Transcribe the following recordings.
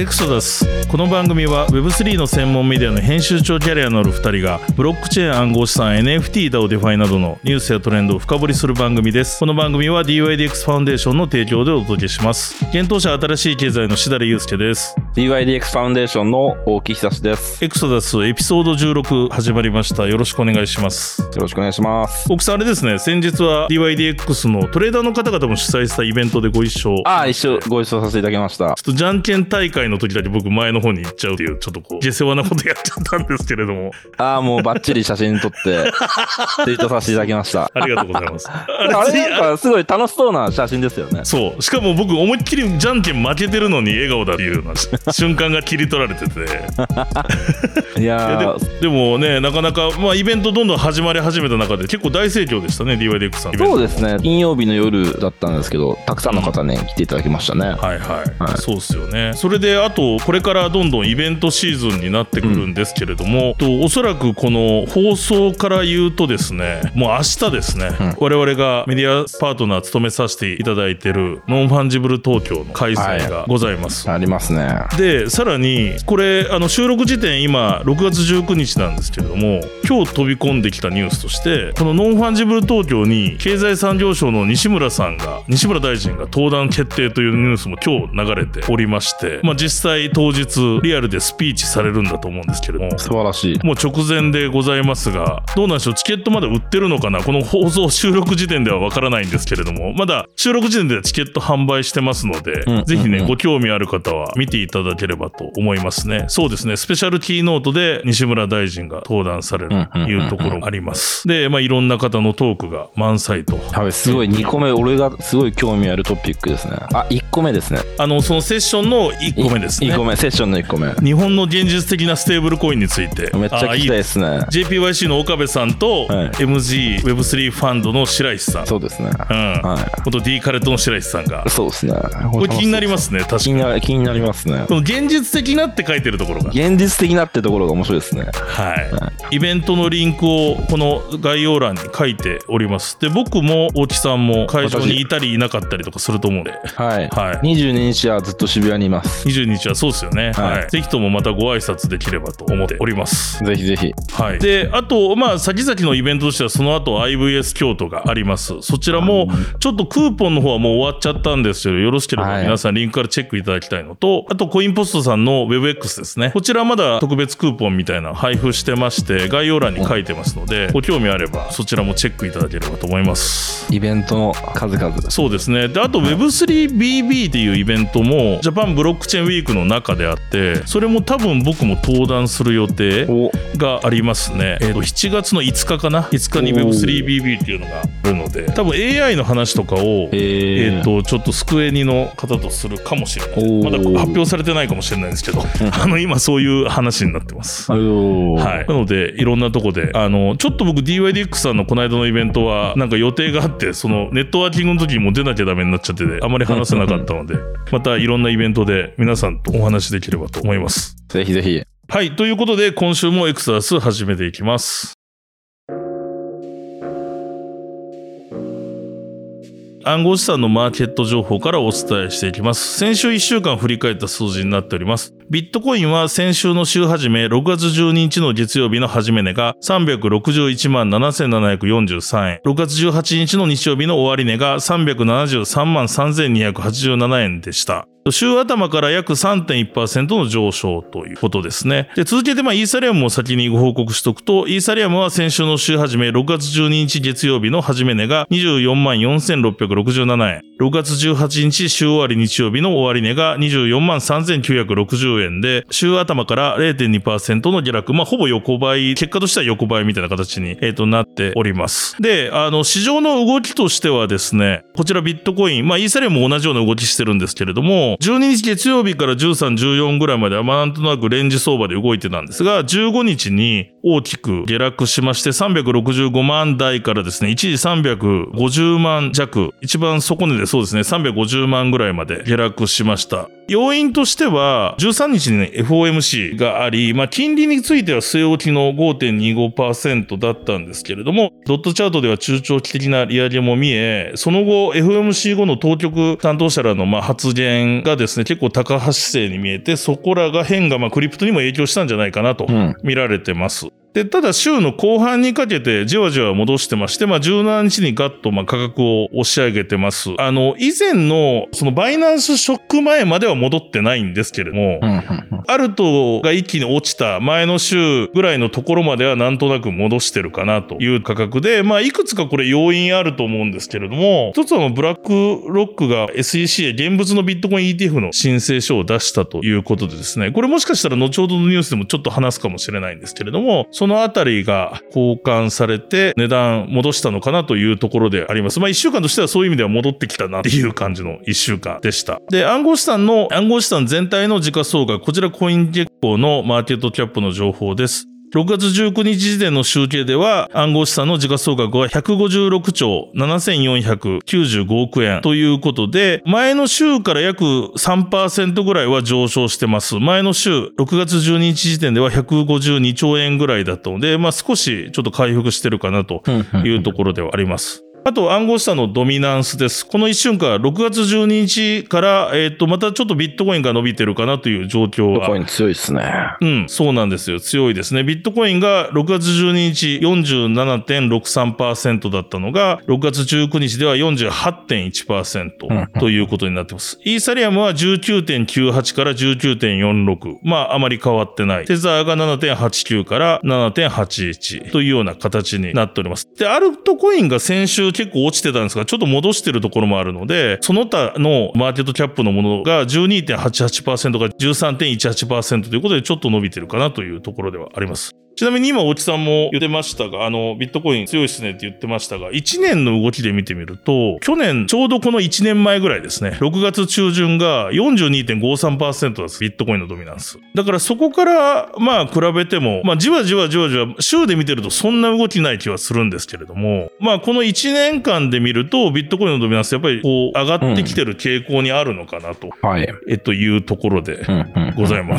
エクソダス。この番組は Web3 の専門メディアの編集長キャリアのある2人がブロックチェーン暗号資産 NFT だをデファイなどのニュースやトレンドを深掘りする番組です。この番組は DYDX ファウンデーションの提供でお届けします。検討者新しい経済のしだれゆうすけです。DYDX ファウンデーションの大木悠です。エクソダスエピソード16始まりましたよろしくお願いしますよろしくお願いします。大木さんあれですね先日は DYDX のトレーダーの方々も主催したイベントでご一緒ああ、一緒ご一緒させていただきました。ちょっとじゃんけん大会の時だけ僕前の方に行っちゃうっていうちょっとこう下世話なことやっちゃったんですけれどもああ、もうバッチリ写真撮って、ツイートさせていただきました。ありがとうございますああれなんかすごい楽しそうな写真ですよね。そうしかも僕思いっきりじゃんけん負けてるのに笑顔だっていうような瞬間が切り取られてて。い いややででもねなかなか、まあ、イベントどんどん始まり始めた中で結構大盛況でしたね DYDX さん。そうですね。金曜日の夜だったんですけど、たくさんの方ね、来ていただきましたね。はいはい、はい。そうですよね。それであとこれからどんどんイベントシーズンになってくるんですけれども、とおそらくこの放送から言うとですねもう明日ですね、うん。我々がメディアパートナー務めさせていただいてるノンファンジブル東京の開催がございます、ありますね。でさらにこれあの収録時点今6月19日なんですけれども今日飛び込んできたニュースとしてこのノンファンジブル東京に経済産業省の西村さんが西村大臣が登壇決定というニュースも今日流れておりまして、まあ、実際当日リアルでスピーチされるんだと思うんですけれども素晴らしい。もう直前でございますが、どうなんでしょう、チケットまだ売ってるのかな、この放送収録時点ではわからないんですけれども、まだ収録時点ではチケット販売してますので、うんぜひね、うんうんご興味ある方は見ていただければと思いますね。そうですね、スペシャルキーノートで西村大臣が登壇されるというところがあります。で、まあ、いろんな方のトークが満載と。やべ、すごい2個目、俺がすごい興味あるトピックですね。あ、1個目ですね。あの、そのセッションの1個目ですね1。個目、セッションの1個目。日本の現実的なステーブルコインについて。めっちゃ聞きたいですね。JPYC の岡部さんと、はい MGWeb3 ファンドの白石さん。そうですね。うん。は元 D カレットの白石さんがい。。そうですね。これ気になりますね、確かに。気になりますね。この現実的なって書いてるところが。現実的なってところが面白いですね。はい。イベントのリンクをこの概要欄に書いております。で、僕も大木さんも会場にいたりいなかったりとかすると思うんで、はい。はい22日はずっと渋谷にいます。22日はそうですよね。はいはい。ぜひともまたご挨拶できればと思っております。ぜひぜひ。はい。で、あと、まあ、先々のイベントとしては、その後 IVS 京都があります。そちらも、ちょっとクーポンの方はもう終わっちゃったんですけど、よろしければはい皆さんリンクからチェックいただきたいのと、あと、コインポストさんの WebX ですね。こちらまだ特別クーポンみたいなの配布してまして、概要欄に書いてますので、ご興味あれば、そちらもチェックいただければと思います。イベントの数々。そうですね。で、あと Web3BB っていうイベントも、ジャパンブロックチェーンウィークの中であって、それも多分僕も登壇する予定おがありますね。えっ、と、7月の5日かな ?5 日におー Web3BB っていうのがあるので、多分 AI の話とかを、えっ、えー、と、ちょっとスクエニの方とするかもしれない。まだ発表されてないかもしれないんですけど、あの、今そういう話になってます。はい。なので、いろんなとこで、あの、ちょっと僕 DYDX さんのこの間のイベントは、なんか予定があって、そのネットワーキングの時にも出なきゃダメになっちゃってて、あまり話せなかったので、またいろんなイベントで皆さんとお話しできればと思います。ぜひぜひ。はい。ということで、今週もエクサダス始めていきます。暗号資産のマーケット情報からお伝えしていきます。先週1週間振り返った数字になっております。ビットコインは先週の週始め、6月12日の月曜日の始め値が361万7743円。6月18日の日曜日の終値が373万3287円でした。週頭から約3.1%の上昇ということですね。で続けて、まあ、イーサリアムも先にご報告しておくと、イーサリアムは先週の週始め、6月12日月曜日の始め値が24万4667円。6月18日週終わり日曜日の終値が24万3960円で、週頭から0.2%の下落、まあ、ほぼ横ばい、結果としては横ばいみたいな形に、えーとなっております。で、あの、市場の動きとしてはですね、こちらビットコイン、まあ、イーサリアムも同じような動きしてるんですけれども、12日月曜日から13、14ぐらいまでは、まあ、なんとなくレンジ相場で動いてたんですが、15日に大きく下落しまして、365万台からですね、一時350万弱、一番底値でそうですね、350万ぐらいまで下落しました。要因としては、13日にね、FOMC があり、まあ、金利については据え置きの5.25%だったんですけれども、ドットチャートでは中長期的な利上げも見え、その後、FOMC 後の当局担当者らのまあ発言がですね、結構高橋姿勢に見えて、そこらが変がまあクリプトにも影響したんじゃないかなとうん。見られてます。で、ただ週の後半にかけてじわじわ戻してまして、まあ17日にガッとまあ価格を押し上げてます。あの、以前のそのバイナンスショック前までは戻ってないんですけれども、アルトが一気に落ちた前の週ぐらいのところまではなんとなく戻してるかなという価格で、まあいくつかこれ要因あると思うんですけれども、一つはブラックロックが SEC へ現物のビットコイン ETF の申請書を出したということでですね、これもしかしたら後ほどのニュースでもちょっと話すかもしれないんですけれども、そのあたりが交換されて値段戻したのかなというところであります。まあ一週間としてはそういう意味では戻ってきたなっていう感じの一週間でした。で、暗号資産の、暗号資産全体の時価総額、こちらコイン月光のマーケットキャップの情報です。6月19日時点の集計では暗号資産の時価総額は156兆7495億円ということで、前の週から約3%ぐらいは上昇してます。前の週、6月12日時点では152兆円ぐらいだったので、まあ少しちょっと回復してるかなと。いうところではあります。あと暗号資産のドミナンスです。この一瞬間、6月12日から、えっ、と、またちょっとビットコインが伸びてるかなという状況がコイン強いですね。うん、そうなんですよ。強いですね。ビットコインが6月12日47.63%だったのが、6月19日では48.1%ということになってます。イーサリアムは19.98から19.46。まあ、あまり変わってない。テザーが7.89から7.81というような形になっております。で、アルトコインが先週結構落ちてたんですが、ちょっと戻してるところもあるので、その他のマーケットキャップのものが12.88%が13.18%ということでちょっと伸びてるかなというところではあります。ちなみに今、大木さんも言ってましたが、あの、ビットコイン強いですねって言ってましたが、1年の動きで見てみると、去年、ちょうどこの1年前ぐらいですね、6月中旬が42.53%です、ビットコインのドミナンス。だからそこから、まあ、比べても、まあ、じわじわじわじわ、週で見てるとそんな動きない気はするんですけれども、まあ、この1年間で見ると、ビットコインのドミナンス、やっぱりこう、上がってきてる傾向にあるのかなと、はい。えっと、いうところで、うん。うん。ございま。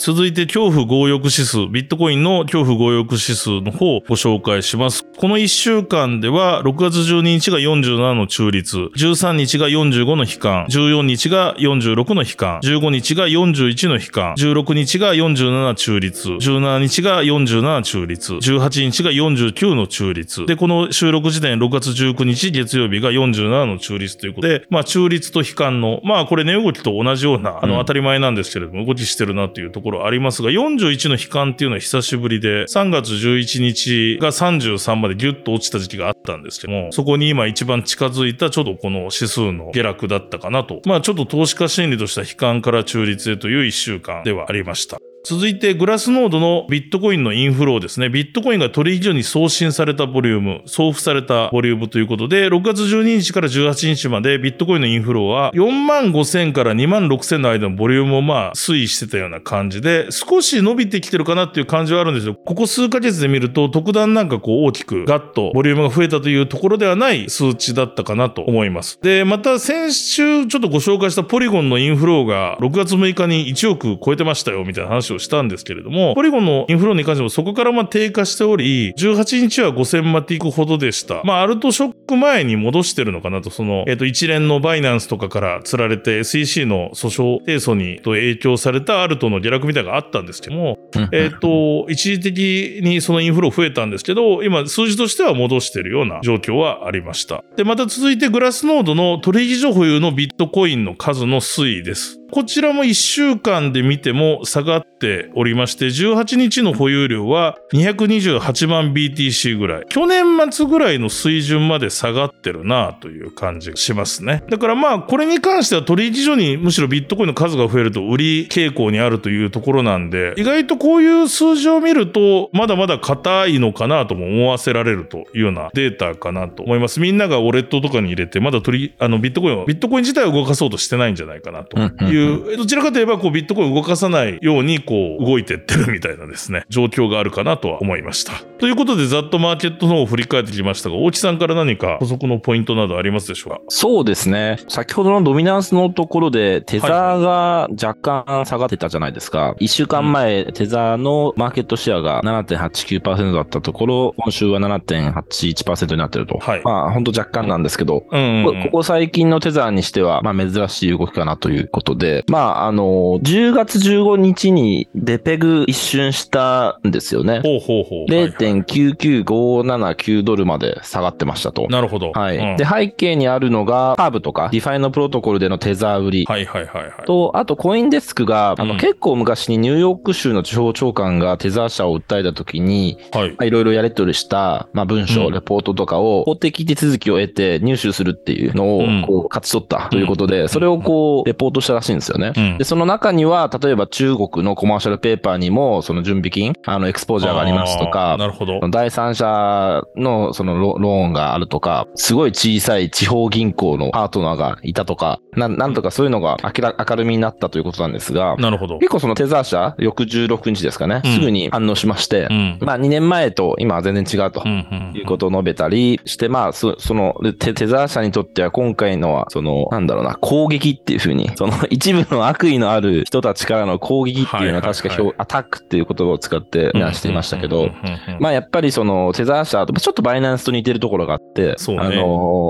す。続いて恐怖強欲指数、ビットコインの恐怖強欲指数の方をご紹介します。この1週間では6月12日が47の中立、13日が45の悲観、14日が46の悲観、15日が41の悲観、16日が47中立、17日が47中立、18日が49の中立。で、この収録時点6月19日月曜日が47の中立ということで、まあ中立と悲観の、まあこれ値動きと同じような、あのうん当たり前なんですけれども、動きしてるなというところころありますが、41の悲観っていうのは久しぶりで、3月11日が33までギュッと落ちた時期があったんですけども、そこに今一番近づいたちょっとこの指数の下落だったかなと。まあちょっと投資家心理とした悲観から中立へという1週間ではありました。続いて、グラスノードのビットコインのインフローですね。ビットコインが取引所に送信されたボリューム、送付されたボリュームということで、6月12日から18日までビットコインのインフローは4万5千から2万6千の間のボリュームをまあ推移してたような感じで、少し伸びてきてるかなっていう感じはあるんですけど、ここ数ヶ月で見ると特段なんかこう大きくガッとボリュームが増えたというところではない数値だったかなと思います。で、また先週ちょっとご紹介したポリゴンの inflow が6月6日に1億超えてましたよみたいな話をしたんですけれども、ポリゴンの inflow に関してもそこからまあ低下しており、18日は5000マティックほどでした。まあアルトショック前に戻してるのかなと、その、えっ、と一連のバイナンスとかから釣られて SEC の訴訟提訴にと影響されたアルトの下落みたいなのがあったんですけども、うんえっ、と、一時的にその inflow 増えたんですけど、今数字としては戻してるような状況はありました。で、また続いてグラスノードの取引所保有のビットコインの数の推移です。こちらも1週間で見ても下がっておりまして、18日の保有量は228万 BTC ぐらい。去年末ぐらいの水準まで下がってるなという感じがしますね。だからまあ、これに関しては取引所にむしろビットコインの数が増えると売り傾向にあるというところなんで、意外とこういう数字を見ると、まだまだ硬いのかなとも思わせられるというようなデータかなと思います。みんながウォレットとかに入れて、まだ取り、あの、ビットコインは、ビットコイン自体を動かそうとしてないんじゃないかなといういう、どちらかといえばこうビットコインを動かさないようにこう動いてってるみたいなですね、状況があるかなとは思いました。ということでざっとマーケットの方を振り返ってきましたが、大木さんから何か補足のポイントなどありますでしょうか？そうですね。先ほどのドミナンスのところで、テザーが若干下がってたじゃないですか。1週間前、テザーのマーケットシェアが7.89%だったところ、今週は7.81%になってると。はいまあ、本当若干なんですけど、うんこここ最近のテザーにしては、まあ珍しい動きかなということで、まああの、10月15日にデペグ一瞬したんですよね。ほうほうほう。はいはい0.99579ドルまで下がってましたと。なるほど。はい。うんで、背景にあるのが、カーブとか、 DeFi のプロトコルでのテザー売り。はいはいはいはい。と、あと、コインデスクが、あの、うん結構昔にニューヨーク州の司法長官がテザー社を訴えた時に、はいま。あいろいろやり取りした、まあ、文章、うんレポートとかを法的手続きを得て入手するっていうのをうん、こう、勝ち取ったということで、それをこう、レポートしたらしいんですよね。うんで、その中には、例えば中国のコマーシャルペーパーにも、その準備金、あの、エクスポージャーがありますとあかー、なるほど。第三者のそのロローンがあるとか、すごい小さい地方銀行のパートナーがいたとか、なんなんとかそういうのが明ら明るみになったということなんですが、なるほど。結構そのテザー社、翌16日ですかね、うんすぐに反応しまして、うん。まあ2年前と今は全然違うということを述べたりして、まあそそのテテザー社にとっては今回のは、そのなんだろうな、攻撃っていうふうに、その一部の悪意のある人たちからの攻撃っていうのは確かはいはい。アタックっていう言葉を使ってみなしていましたけど、まあやっぱりそのテザー社とちょっとバイナンスと似てるところがあって、ね。あの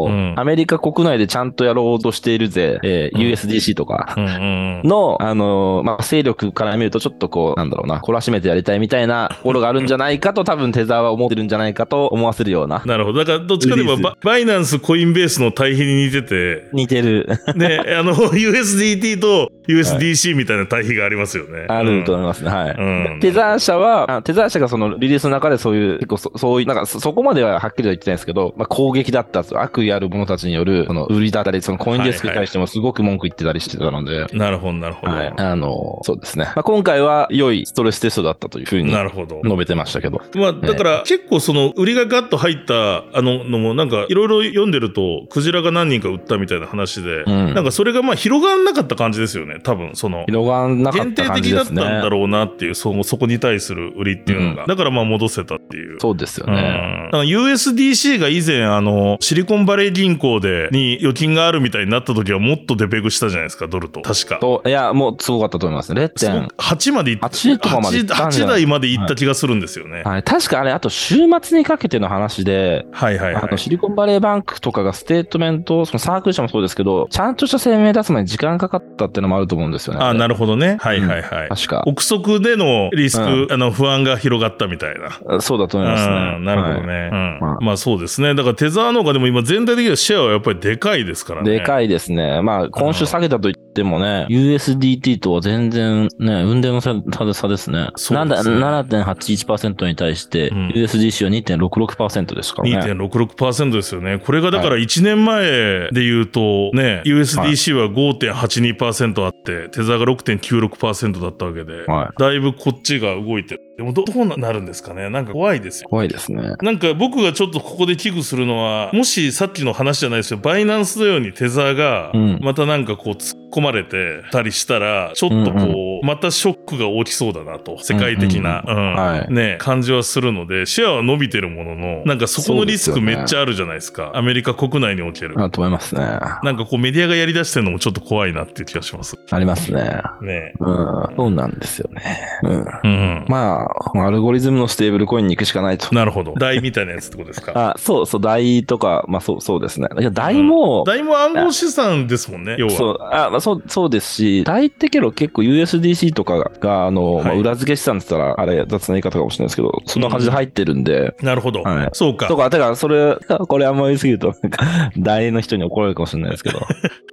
ーうん。アメリカ国内でちゃんとやろうとしているぜ、えーうん。USDC とかの、あのーまあ勢力から見るとちょっとこう、なんだろうな、懲らしめてやりたいみたいなところがあるんじゃないかと多分テザーは思ってるんじゃないかと思わせるような。なるほど。だから、どっちかといえばバ、バイナンス、コインベースの対比に似てて、似てる。で、あの、USDT と USDC みたいな対比がありますよね。あると思いますね。はい。うんテザー社は、あテザー社がそのリリースの中でそういう、結構そそういう、なんかそそこまでははっきりとは言ってないんですけど、まあ、攻撃だったと、悪意ある者たちによる、その売りだったり、そのコインデスクに対してもすごく文句言ってたりしてたので、なるほど、なるほど。はい。あの、そうですね。まあ、今回は良いストレステストだったというふうになるほど。述べてましたけど。まあ、だから、結構その、売りがガッと入った、あの、のも、なんか、いろいろ読んでると、クジラが何人か売ったみたいな話で、うんなんか、それがまあ、広がんなかった感じですよね。多分、その、広がんなかっ限た感定的だったんじですね。だろうなっていう、そのそこに対する売りっていうのが。うんだからまあ、戻せたっていう。そうですようんね。だから USDC が以前、あの、シリコンバレー銀行で、に預金があるみたいになった時はもっとデペグしたじゃないですか、ドルと。確か。と、いや、もうすごかったと思いますね。そう 0. 8までいった。8とかまでいったんじゃ8ない台までいった気がするんですよね。はい。確かあれ、あと週末にかけての話で、はいはいはいあの、。シリコンバレーバンクとかがステートメント、そのサークル社もそうですけど、ちゃんとした声明出すまで時間かかったっていうのもあると思うんですよね。あなるるほどね。はいはいはい。確か。憶測でのリスク、うあの、不安が広がったみたいな。そうだと思いますね。うんなるほどはいね。うんまあまあそうですね。だからテザーの方がでも今全体的にはシェアはやっぱりでかいですからね。でかいですね。まあ、今週下げたと言ってもね、USDT とは全然ね、雲泥の差で差ですね。そうですねなんだ7.81%に対して、うん USDC は2.66%ですからね。2.66%ですよね。これがだから1年前で言うとね、USDC は5.82%あって、テザーが6.96%だったわけで、はい。だいぶこっちが動いてる。でもどどうなるんですかねなんか怖いですよ。怖いですね。なんか僕がちょっとここで危惧するのは、もしさっきの話じゃないですよ、バイナンスのようにテザーがうん、またなんかこう突っ込まれてたりしたら、ちょっとこう、またショックが大きそうだなと、世界的な、うんはいね、感じはするので、シェアは伸びてるものの、なんかそこのリスクめっちゃあるじゃないですか。アメリカ国内における。あと思いますね。なんかこうメディアがやり出してるのもちょっと怖いなっていう気がします。ありますね。ね。うん。そうなんですよね。うん。うん。まあ、アルゴリズムのステーブルコインに行くしかないと。なるほど。台みたいなやつってことですか？あ、そうそう、台とか、まあそう、そうですね。いや、台も、台も暗号資産ですもんね、要は。そう、あ、まあ、そう、そうですし、台ってけど結構 USDC とかが、あの、まあ、はい裏付け資産って言ったら、あれ、雑な言い方かもしれないですけど、そんな感じで入ってるんで、なるほど。はいそうか。とか、てか、それ、これあんま言いすぎると、なんか台の人に怒られるかもしれないですけど、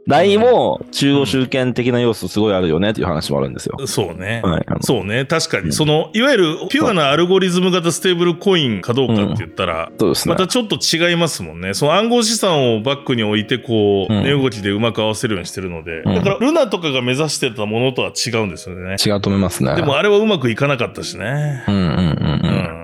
台も中央集権的な要素すごいあるよねっていう話もあるんですよ。そうね。はい。そうね。確かに。うんその、いわゆる、ピュアなアルゴリズム型ステーブルコインかどうかって言ったら、そうですね。またちょっと違いますもんね。その暗号資産をバックに置いて、こう、うん値動きでうまく合わせるようにしてるので、うんだから、ルナとかが目指してたものとは違うんですよね。違うと思いますね。でも、あれはうまくいかなかったしね。うんう。ん。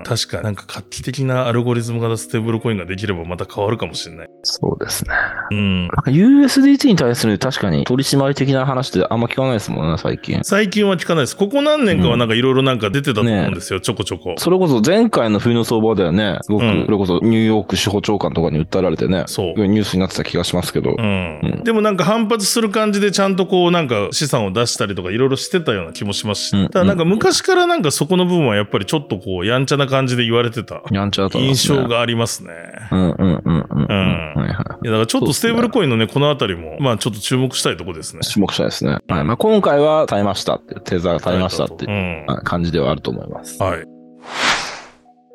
確かになんか画期的なアルゴリズム型ステーブルコインができればまた変わるかもしれない。そうですね。うん。USDT に対する確かに取締り的な話ってあんま聞かないですもんね、最近。最近は聞かないです。ここ何年かはなんかいろいろなんか出てたと思うんですよ、ちょこちょこ。それこそ前回の冬の相場ではね、すごく、うんそれこそニューヨーク司法長官とかに訴えられてね、そうニュースになってた気がしますけど。うんうんでもなんか反発する感じでちゃんとこうなんか資産を出したりとかいろいろしてたような気もしますし、うんただなんか昔からなんかそこの部分はやっぱりちょっとこうやんちゃな感じで言われてたやんちゃだと思いますね印象。がありますね。うんうんうんうん。うんはいはい。いやだからちょっとステーブルコインのね、このあたりも、まあちょっと注目したいとこですね。注目したいですね。はい。まあ今回は耐えましたっていう、テザーが耐えましたって感じではあると思います。はい。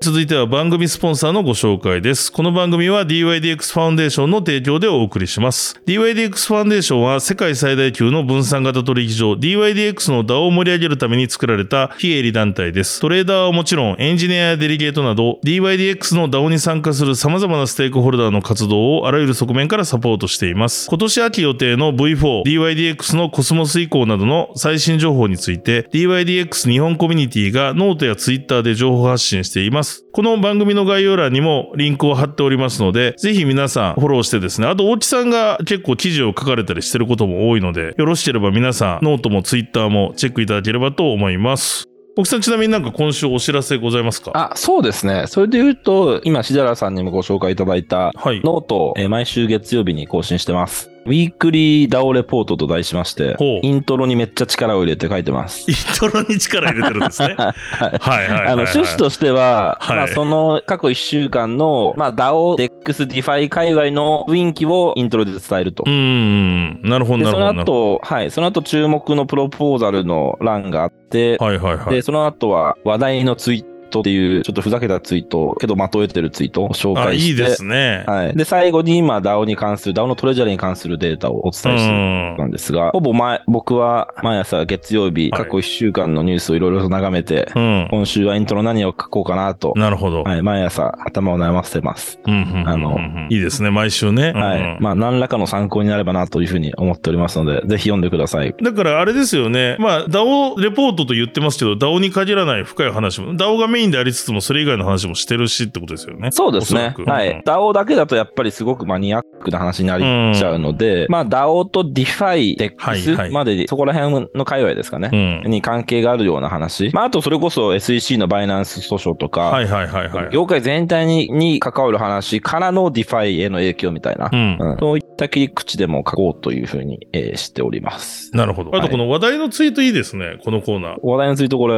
続いては番組スポンサーのご紹介です。この番組は DYDX ファウンデーションの提供でお送りします。DYDX ファウンデーションは世界最大級の分散型取引所 DYDX の DAO を盛り上げるために作られた非営利団体です。トレーダーはもちろんエンジニアや delegate など DYDX の DAO に参加する様々なステークホルダーの活動をあらゆる側面からサポートしています。今年秋予定の V4、DYDX のコスモス移行などの最新情報について DYDX 日本コミュニティがノートやツイッターで情報発信しています。この番組の概要欄にもリンクを貼っておりますので、ぜひ皆さんフォローしてですね、あと大木さんが結構記事を書かれたりしてることも多いので、よろしければ皆さんノートもツイッターもチェックいただければと思います。大木さんちなみになんか今週お知らせございますか？あ、そうですね。それで言うと、今、しだらさんにもご紹介いただいた、はい。ノートを、えー毎週月曜日に更新してます。 Weekly DAO Report と題しましてイントロにめっちゃ力を入れて書いてます。イントロに力入れてるんですね。はいはいはいはい。あの、趣旨としては、はいまあ、その過去1週間の、まあ、DAO、DEX、DeFi 界隈の雰囲気をイントロで伝えるとう。ーん、なるほどなるほどなるほの後、はい、その後注目のプロポーザルの欄があって、ど。はいはいはいで、。その後は話題のツイートっていう、ちょっとふざけたツイート、けどまとえてるツイートを紹あ、介して、いいですね。はい。で、最後に今 DAO に関する、DAO のトレジャリーに関するデータをおう伝えしてるん。ですが、ほぼ前、僕は毎朝月曜日、はい過去1週間のニュースをいろいろと眺めて、うん。今週はイントロ何を書こうかなと、なるほど。はい、毎朝頭を悩ませてます。うんうんうんうんあのいいですね、毎週ね。はい。うんうんまあ、何らかの参考になればなというふうに思っておりますので、ぜひ読んでください。だからあれですよね。まあ、DAO レポートと言ってますけど、DAO に限らない深い話も、DAO がメインでありつつも、それ以外の話もしてるしってことですよね。そうですね。はい。DAO だけだとやっぱりすごくマニアックな話になりちゃうので、まあ DAO と DeFi、はいは DEX まで、そこら辺の界隈ですかね。うん。に関係があるような話。まああとそれこそ SEC のバイナンス訴訟とか、はいはいはいはい。業界全体に関わる話からの DeFi への影響みたいな、うん。うんた切り口でも書こうというふうに、えーしております。なるほど。あとこの話題のツイートいいですね、このコーナー。話題についてこれ、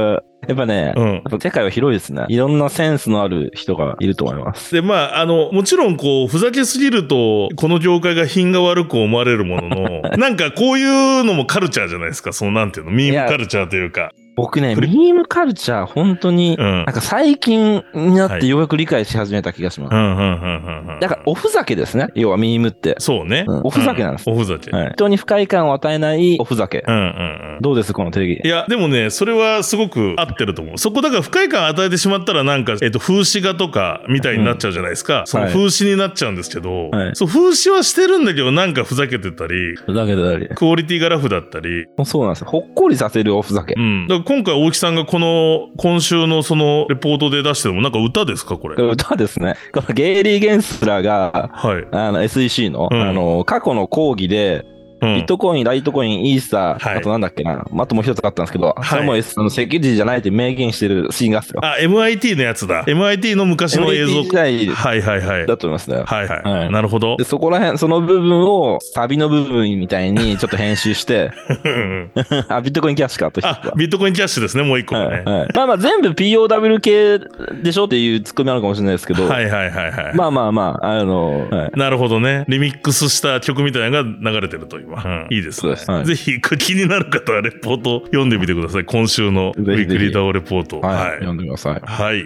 やっぱね、うんやっぱ世界は広いですね。いろんなセンスのある人がいると思います。で、まあ、あの、もちろん、こう、ふざけすぎると、この業界が品が悪く思われるものの、なんかこういうのもカルチャーじゃないですか、その、なんていうの、ミームカルチャーというか。僕ね、ミームカルチャー、本当に、うん。なんか最近になっはいてようやく理解し始めた気がします。うん、うん、うん、うん。うんだから、おふざけですね。要はミームって。そうね。うんおふざけなんですうおふざけ。はい。人に不快感を与えないおふざけう。ん、うん、うん。どうですこの定義？い。や、でもね、それはすごく合ってると思う。そこだから不快感与えてしまったらなんか、えっと、風刺画とかみたいになっちゃうじゃないですか。そのはい風刺になっちゃうんですけど、はいそう、風刺はしてるんだけど、なんかふざけてたり、ふざけてたり。クオリティがラフだったり、そうなんですよ。ほっこりさせるおふざけう。ん。だ今回大木さんがこの、今週のそのレポートで出してるのもなんか歌ですかこれ？歌ですね。このゲイリー・ゲンスラーが、はい。あの、SEC の、うんあの、過去の講義で、うんビットコイン、ライトコイン、イーサー、はいあとなんだっけな、あともう一つあったんですけど、いそれも、S- あのセキュリティじゃないって明言してるシーンがあるんですよ。あ、MIT のやつだ。MIT の昔の映像時。代はいはいはい。だと思いますね。はいはい。はいなるほどで、。そこら辺、その部分を、サビの部分みたいにちょっと編集して、あ、ビットコインキャッシュかとあ、ビットコインキャッシュですね、もう一個はね。はいはいまあまあ全部 POW 系でしょっていうツッコミあるかもしれないですけど、はいはいはいはい。まあまあまあ、あの、はいなるほどね。リミックスした曲みたいなのが流れてると今。うんいいですね。そうですはいぜひ、気になる方はレポート読んでみてください。今週のウィークリーダオレポート。はい、読んでください。はい。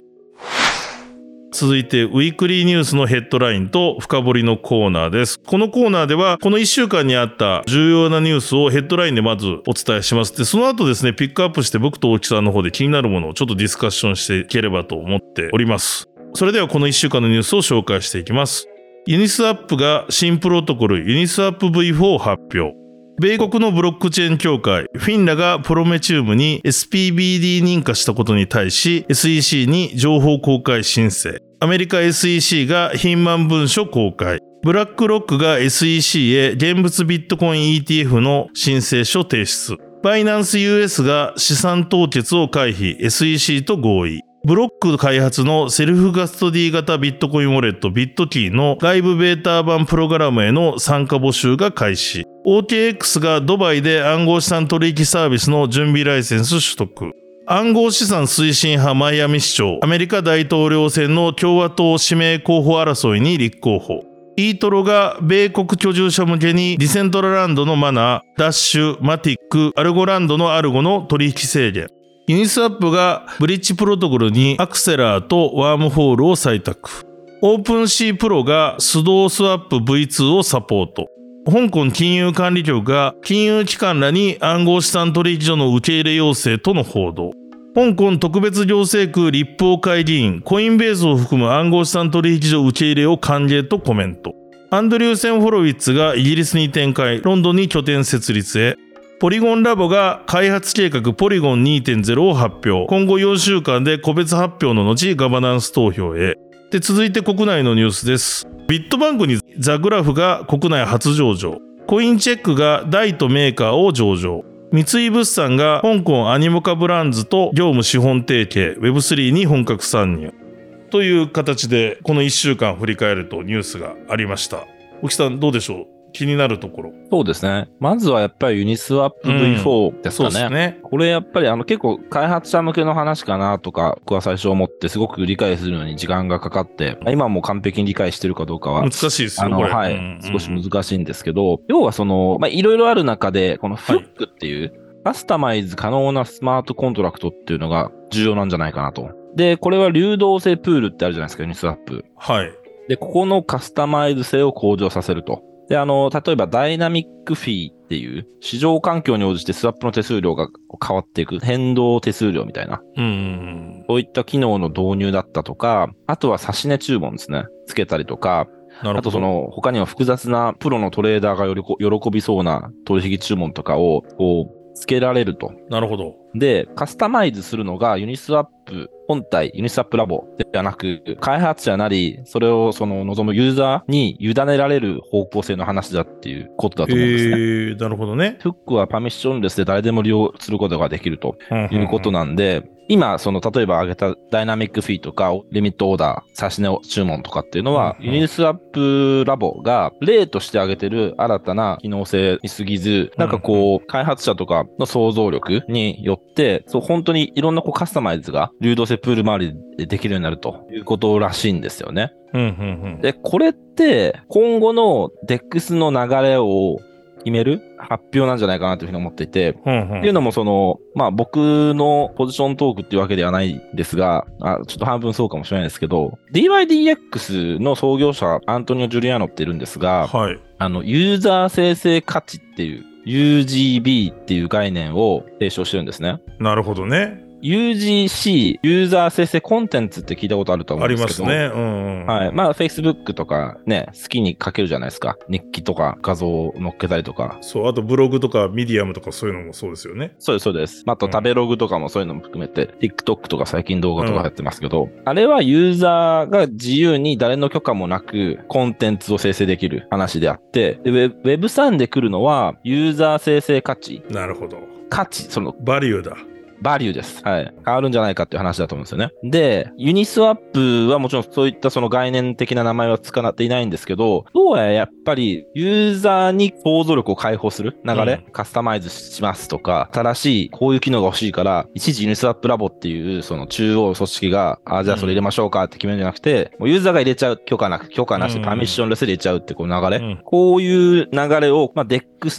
続いて、ウィークリーニュースのヘッドラインと深掘りのコーナーです。このコーナーでは、この1週間にあった重要なニュースをヘッドラインでまずお伝えします。で、その後ですね、ピックアップして僕と大木さんの方で気になるものをちょっとディスカッションしていければと思っております。それではこの1週間のニュースを紹介していきます。ユニスワップが新プロトコルユニスワップ V4 を発表。米国のブロックチェーン協会、フィンラがプロメチウムに SPBD 認可したことに対し、SEC に情報公開申請。アメリカ SEC がヒンマン文書公開。ブラックロックが SEC へ現物ビットコイン ETF の申請書提出。バイナンス US が資産凍結を回避、SEC と合意。ブロック開発のセルフカストディ型ビットコインウォレットビットキーの外部ベータ版プログラムへの参加募集が開始。OKX がドバイで暗号資産取引サービスの準備ライセンス取得。暗号資産推進派マイアミ市長、アメリカ大統領選の共和党指名候補争いに立候補。イートロが米国居住者向けにディセントラランドのマナ、ダッシュ、マティック、アルゴランドのアルゴの取引制限。ユニスワップがブリッジプロトコルにアクセラとワームホールを採択。オープンシープロがスドースワップ V2 をサポート。香港金融管理局が金融機関らに暗号資産取引所の受け入れ要請との報道。香港特別行政区立法会議員、コインベースを含む暗号資産取引所受け入れを歓迎とコメント。アンドリューセン・フォロウィッツがイギリスに展開、ロンドンに拠点設立へ。ポリゴンラボが開発計画ポリゴン2.0を発表。今後4週間で個別発表の後ガバナンス投票へ。で、続いて国内のニュースです。ビットバンクにザグラフが国内初上場。コインチェックが大とメーカーを上場。三井物産が香港アニモカブランズと業務資本提携 Web3 に本格参入。という形でこの1週間振り返るとニュースがありました。沖さんどうでしょう？気になるところ。そうですね。まずはやっぱりユニスワップ V4 ですかね。うん、そうですね。これやっぱりあの結構開発者向けの話かなとか、僕は最初思ってすごく理解するのに時間がかかって、今も完璧に理解してるかどうかは。難しいですよあの、はい、うんうん、少し難しいんですけど、要はその、まあ、いろいろある中で、このフックっていう、カスタマイズ可能なスマートコントラクトっていうのが重要なんじゃないかなと。で、これは流動性プールってあるじゃないですか、ユニスワップ。はい。で、ここのカスタマイズ性を向上させると。で、あの、例えば dynamic fee っていう、市場環境に応じてスワップの手数料が変わっていく、変動手数料みたいな。うん。そういった機能の導入だったとか、あとは差し値注文ですね。つけたりとか、あとその他には複雑なプロのトレーダーが喜びそうな取引注文とかをこうつけられると。なるほど。で、カスタマイズするのがユニスワップ本体、ユニスワップラボではなく、開発者なり、それをその望むユーザーに委ねられる方向性の話だっていうことだと思うんですね。えー、なるほどね。フックはパミッションレスで誰でも利用することができるということなんで、今、その、例えば挙げたダイナミックフィーとか、リミットオーダー、差し値注文とかっていうのは、ユニスワップラボが例として挙げてる新たな機能性に過ぎず、なんかこう、開発者とかの想像力によって、そう、本当にいろんなこうカスタマイズが流動性プール周りでできるようになるということらしいんですよね。で、これって、今後の DEX の流れを決める発表なんじゃないかなというふうに思っていて、うんうん、っていうのもその、まあ僕のポジショントークっていうわけではないんですが、あちょっと半分そうかもしれないですけど、DYDX の創業者アントニオ・ジュリアーノっているんですが、はい、あの、ユーザー生成価値っていう UGB っていう概念を提唱してるんですね。なるほどね。UGC、ユーザー生成コンテンツって聞いたことあると思うんですけど。ありますね。うん、うん、はい。まあ、Facebook とかね、好きに書けるじゃないですか。日記とか画像を載っけたりとか。そう、あとブログとかミディアムとかそういうのもそうですよね。そうです、そうです。あと食べログとかもそういうのも含めて、うん、TikTok とか最近動画とかやってますけど、うん、あれはユーザーが自由に誰の許可もなくコンテンツを生成できる話であって、で Web3 で来るのはユーザー生成価値。なるほど。価値、その。バリューだ。バリューです。はい。変わるんじゃないかっていう話だと思うんですよね。で、ユニスワップはもちろんそういったその概念的な名前は使っていないんですけど、どうやらやっぱりユーザーに想像力を解放する流れ、うん、カスタマイズしますとか、新しいこういう機能が欲しいから、一時ユニスワップラボっていうその中央組織が、あ、じゃあそれ入れましょうかって決めるんじゃなくて、もうユーザーが入れちゃう、許可なく、許可なし、パミッションレスで入れちゃうってこう流れ、うん、こういう流れを、まあ、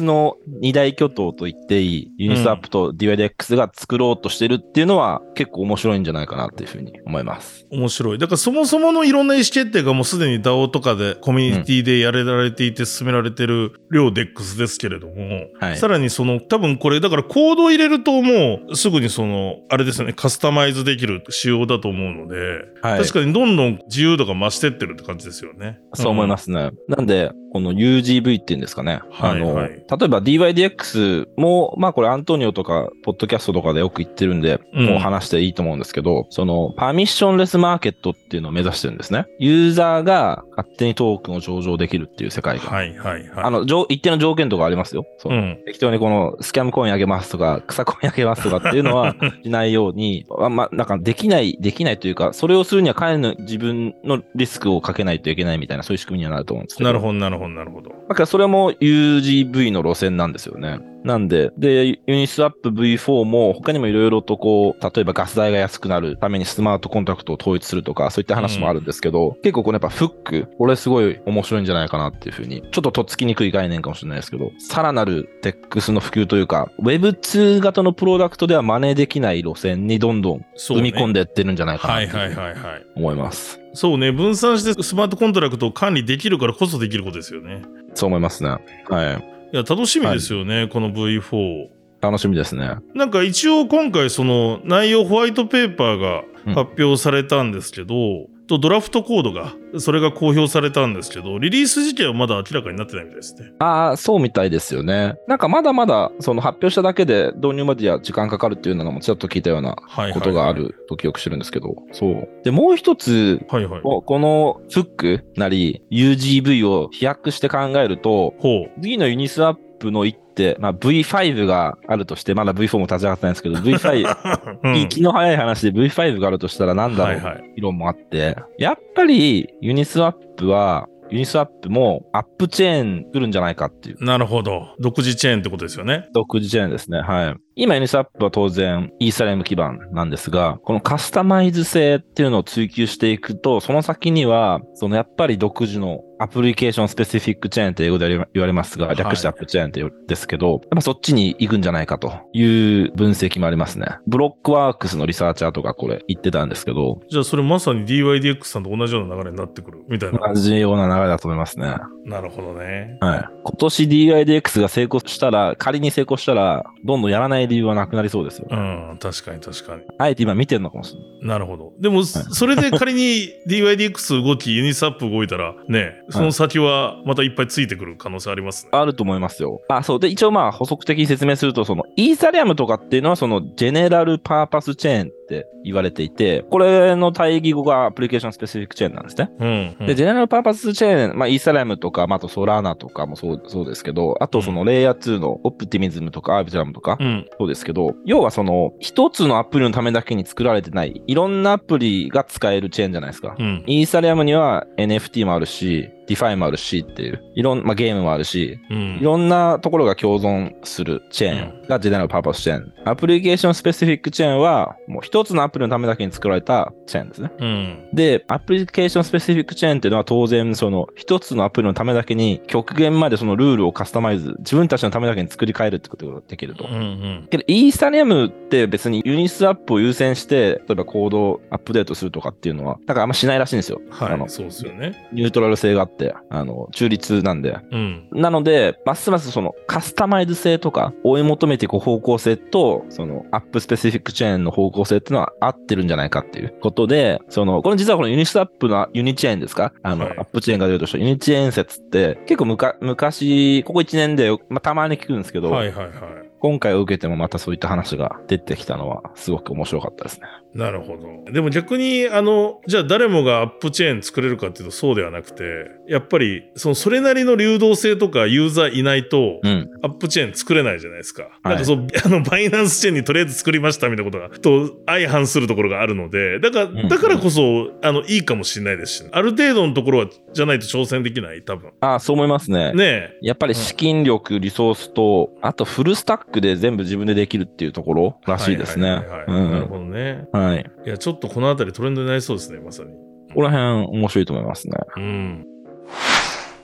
の二大巨頭と言っていい、ユニスワップと DYDX が作ろうとしてるっていうのは結構面白いんじゃないかなっていうふうに思います。面白い。だからそもそものいろんな意思決定がもうすでに DAO とかでコミュニティでやれられていて進められてる量 DEX ですけれども、はい、さらにその多分これだからコードを入れるともうすぐにそのあれですよね、カスタマイズできる仕様だと思うので、はい、確かにどんどん自由度が増してってるって感じですよね。そう思いますね。うん、なんで、この UGV っていうんですかね。はいはいあの、例えば DYDX も、まあこれアントニオとか、ポッドキャストとかでよく言ってるんで、うんもう話していいと思うんですけど、その、パミッションレスマーケットっていうのを目指してるんですね。ユーザーが勝手にトークンを上場できるっていう世界が。はいはいはい。あの、条一定の条件とかありますよ。そううん。適当にこのスキャムコインあげますとか、草コインあげますとかっていうのは しないように、あまあ、なんかできない、できないというか、それをするにはかなりの自分のリスクをかけないといけないみたいな、そういう仕組みにはなると思うんですけど。なるほどなるほどなるほど。だからそれも UGV の路線なんですよね。なんで、で、ユニスワップ V4 も他にもいろいろとこう、例えばガス代が安くなるためにスマートコントラクトを統一するとか、そういった話もあるんですけど、結構このやっぱフック、これすごい面白いんじゃないかなっていうふうに、ちょっととっつきにくい概念かもしれないですけど、さらなる DEX の普及というか、Web2 型のプロダクトでは真似できない路線にどんどん踏み込んでいってるんじゃないかなはいはいっていうふうにはいはい。思います。そうね、分散してスマートコントラクトを管理できるからこそできることですよね。そう思いますね。はい。いや、楽しみですよね、この V4。楽しみですね。なんか一応今回その内容ホワイトペーパーが発表されたんですけど、とドラフトコードが、それが公表されたんですけど、リリース時期はまだ明らかになってないみたいですね。ああ、そうみたいですよね。なんかまだまだ、その発表しただけで導入までは時間かかるっていうのもちょっと聞いたような。ことがあ。ると記憶してるんですけど、そう。で、もう一つ、はいはい。ここのフックなり UGV を飛躍して考えると、ほ次のユニスワップの一手、まあ、V5 があるとして、まだ V4 も立ち上がってないんですけど、V5、う。うん気の早い話で V5 があるとしたらなんだろう、はいはい。議論もあって、やっぱりユニスワップは、ユニスワップも app chain 来るんじゃないかっていう。なるほど。独自チェーンってことですよね。独自チェーンですね。はい。今、ユニスワップは当然、イーサリアム基盤なんですが、このカスタマイズ性っていうのを追求していくと、その先には、そのやっぱり独自の application specific chain って英語で言われますが、はい略して app chain って言うんですけど、やっぱそっちに行くんじゃないかという分析もありますね。ブロックワークスのリサーチャーとかこれ言ってたんですけど、じゃあそれまさに DYDX さんと同じような流れになってくるみたいな。同じような流れだと思いますね。なるほどね。はい。今年 DYDX が成功したら、仮に成功したら、どんどんやらない理由はなくなりそうですよ。うん、確かに確かに。あえて今見てるのかもしれない。なるほど。でも、それで仮に DYDX 動き、ユニスワップ動いたら、ね、その先はまたいっぱいついてくる可能性ありますね。あると思いますよ。あ、そう。で、一応まあ補足的に説明すると、その、イーサリアムとかっていうのは、その、 general purpose chain って言われていて、これの対義語が application specific chain なんですね。うん、うん。で、 general purpose chain、まあ、イーサリアムとか、まあ、あとソラーナとかもそう、そうですけど、あとその、レイヤー2のオプティミズムとかアービトラムとか、うん。そうですけど、要はその、一つのアプリのためだけに作られてない、いろんなアプリが使えるチェーンじゃないですか。うん。イーサリアムには NFT もあるし、ディファイもあるしっていう、いろん、まあ、ゲームもあるし、うん。いろんなところが共存するチェーンが general purpose chain。application specific chain は、もう一つのアプリのためだけに作られたチェーンですね。うん。で、 application specific chain っていうのは当然、その一つのアプリのためだけに極限までそのルールをカスタマイズ、自分たちのためだけに作り変えるってことができると。うん。うん。けど、イーサリアムって別にユニスワップを優先して、例えばコードをアップデートするとかっていうのは、だからあんましないらしいんですよ。あのはい、そうですよね。ニュートラル性があって、あの、中立なんで。うん。なので、ますますそのカスタマイズ性とか追い求めていく方向性と、その app specific chain の方向性っていうのは合ってるんじゃないかっていうことで、その、これ実はこのユニスワップのユニチェーンですか？あの、はい app chain が出るとしたユニチェーン説って結構むか昔、ここ1年で、まあ、たまに聞くんですけど、はいはいはい。今回を受けてもまたそういった話が出てきたのはすごく面白かったですね。なるほど。でも逆に、あの、じゃあ誰もがアップチェーン作れるかっていうとそうではなくて、やっぱり、その、それなりの流動性とかユーザーいないと、うん。アップチェーン作れないじゃないですか。なんかそう、あの、バイナンスチェーンにとりあえず作りましたみたいなことが、と相反するところがあるので、だから、んだからこそ、あの、いいかもしれないですし、ある程度のところは、じゃないと挑戦できない、多分。ああ、そう思いますね。ねえ。やっぱり資金力、リソースと、あとフルスタックで全部自分でできるっていうところらしいですね。なるほどね。うん。はい。いや、ちょっとこのあたりトレンドになりそうですね、まさに。ここら辺面白いと思いますね。うん。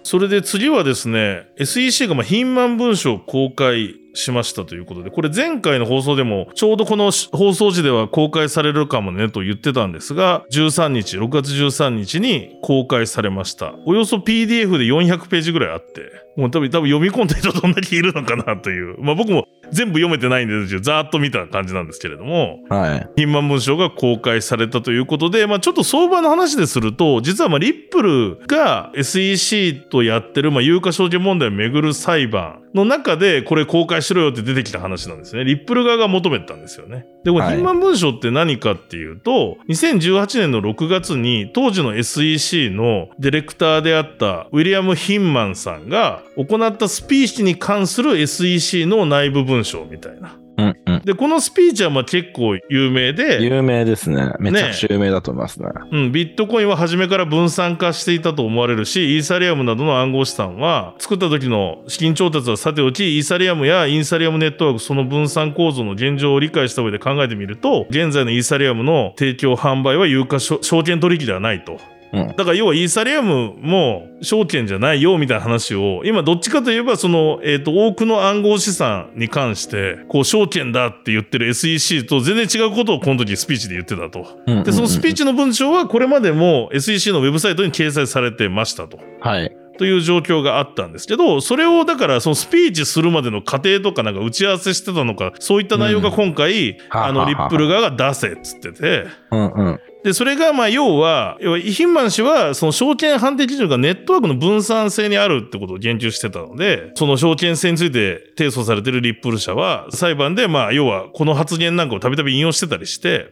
それで次はですね、SEC がまあ貧満文書公開しましたということで、これ前回の放送でも、ちょうどこの放送時では公開されるかもねと言ってたんですが、13日、6月13日に公開されました。およそ PDF で400ページぐらいあって、もう多分多分読み込んだ人どんだけいるのかなという。まあ僕も全部読めてないんですけど、ざーっと見た感じなんですけれども、はい。ヒンマン文章が公開されたということで、まあちょっと相場の話ですると、実はまあリップルが SEC とやってる、まあ有価証券問題をめぐる裁判の中で、これ公開しろよって出てきた話なんですね。リップル側が求めてたんですよね。で、これはいヒンマン文章って何かっていうと、2018年の6月に当時の SEC のディレクターであったウィリアム・ヒンマンさんが行ったスピーチに関する SEC の内部文章みたいな。うんうん。で、このスピーチはまあ結構有名で、有名ですね。めちゃくちゃ有名だと思いますね。うん、ビットコインは初めから分散化していたと思われるし、イーサリアムなどの暗号資産は、作った時の資金調達はさておき、イーサリアムやインサリアムネットワーク、その分散構造の現状を理解した上で考えてみると、現在のイーサリアムの提供販売は有価証証券取引ではないと。うんだから要はイーサリアムも証券じゃないよみたいな話を、今どっちかといえばその、えっ、と、多くの暗号資産に関して、こう証券だって言ってる SEC と全然違うことをこの時スピーチで言ってたと。うんうんうんで、そのスピーチの文章はこれまでも SEC のウェブサイトに掲載されてましたと。はい。という状況があったんですけど、それをだからそのスピーチするまでの過程とかなんか打ち合わせしてたのか、そういった内容が今回、はああの、リップル側が出せっつってて、うんうん。で、それがまあ要は、要はヒンマン氏はその証券判定基準がネットワークの分散性にあるってことを言及してたので、その証券性について提訴されてるリップル社は裁判でまあ要はこの発言なんかをたびたび引用してたりして。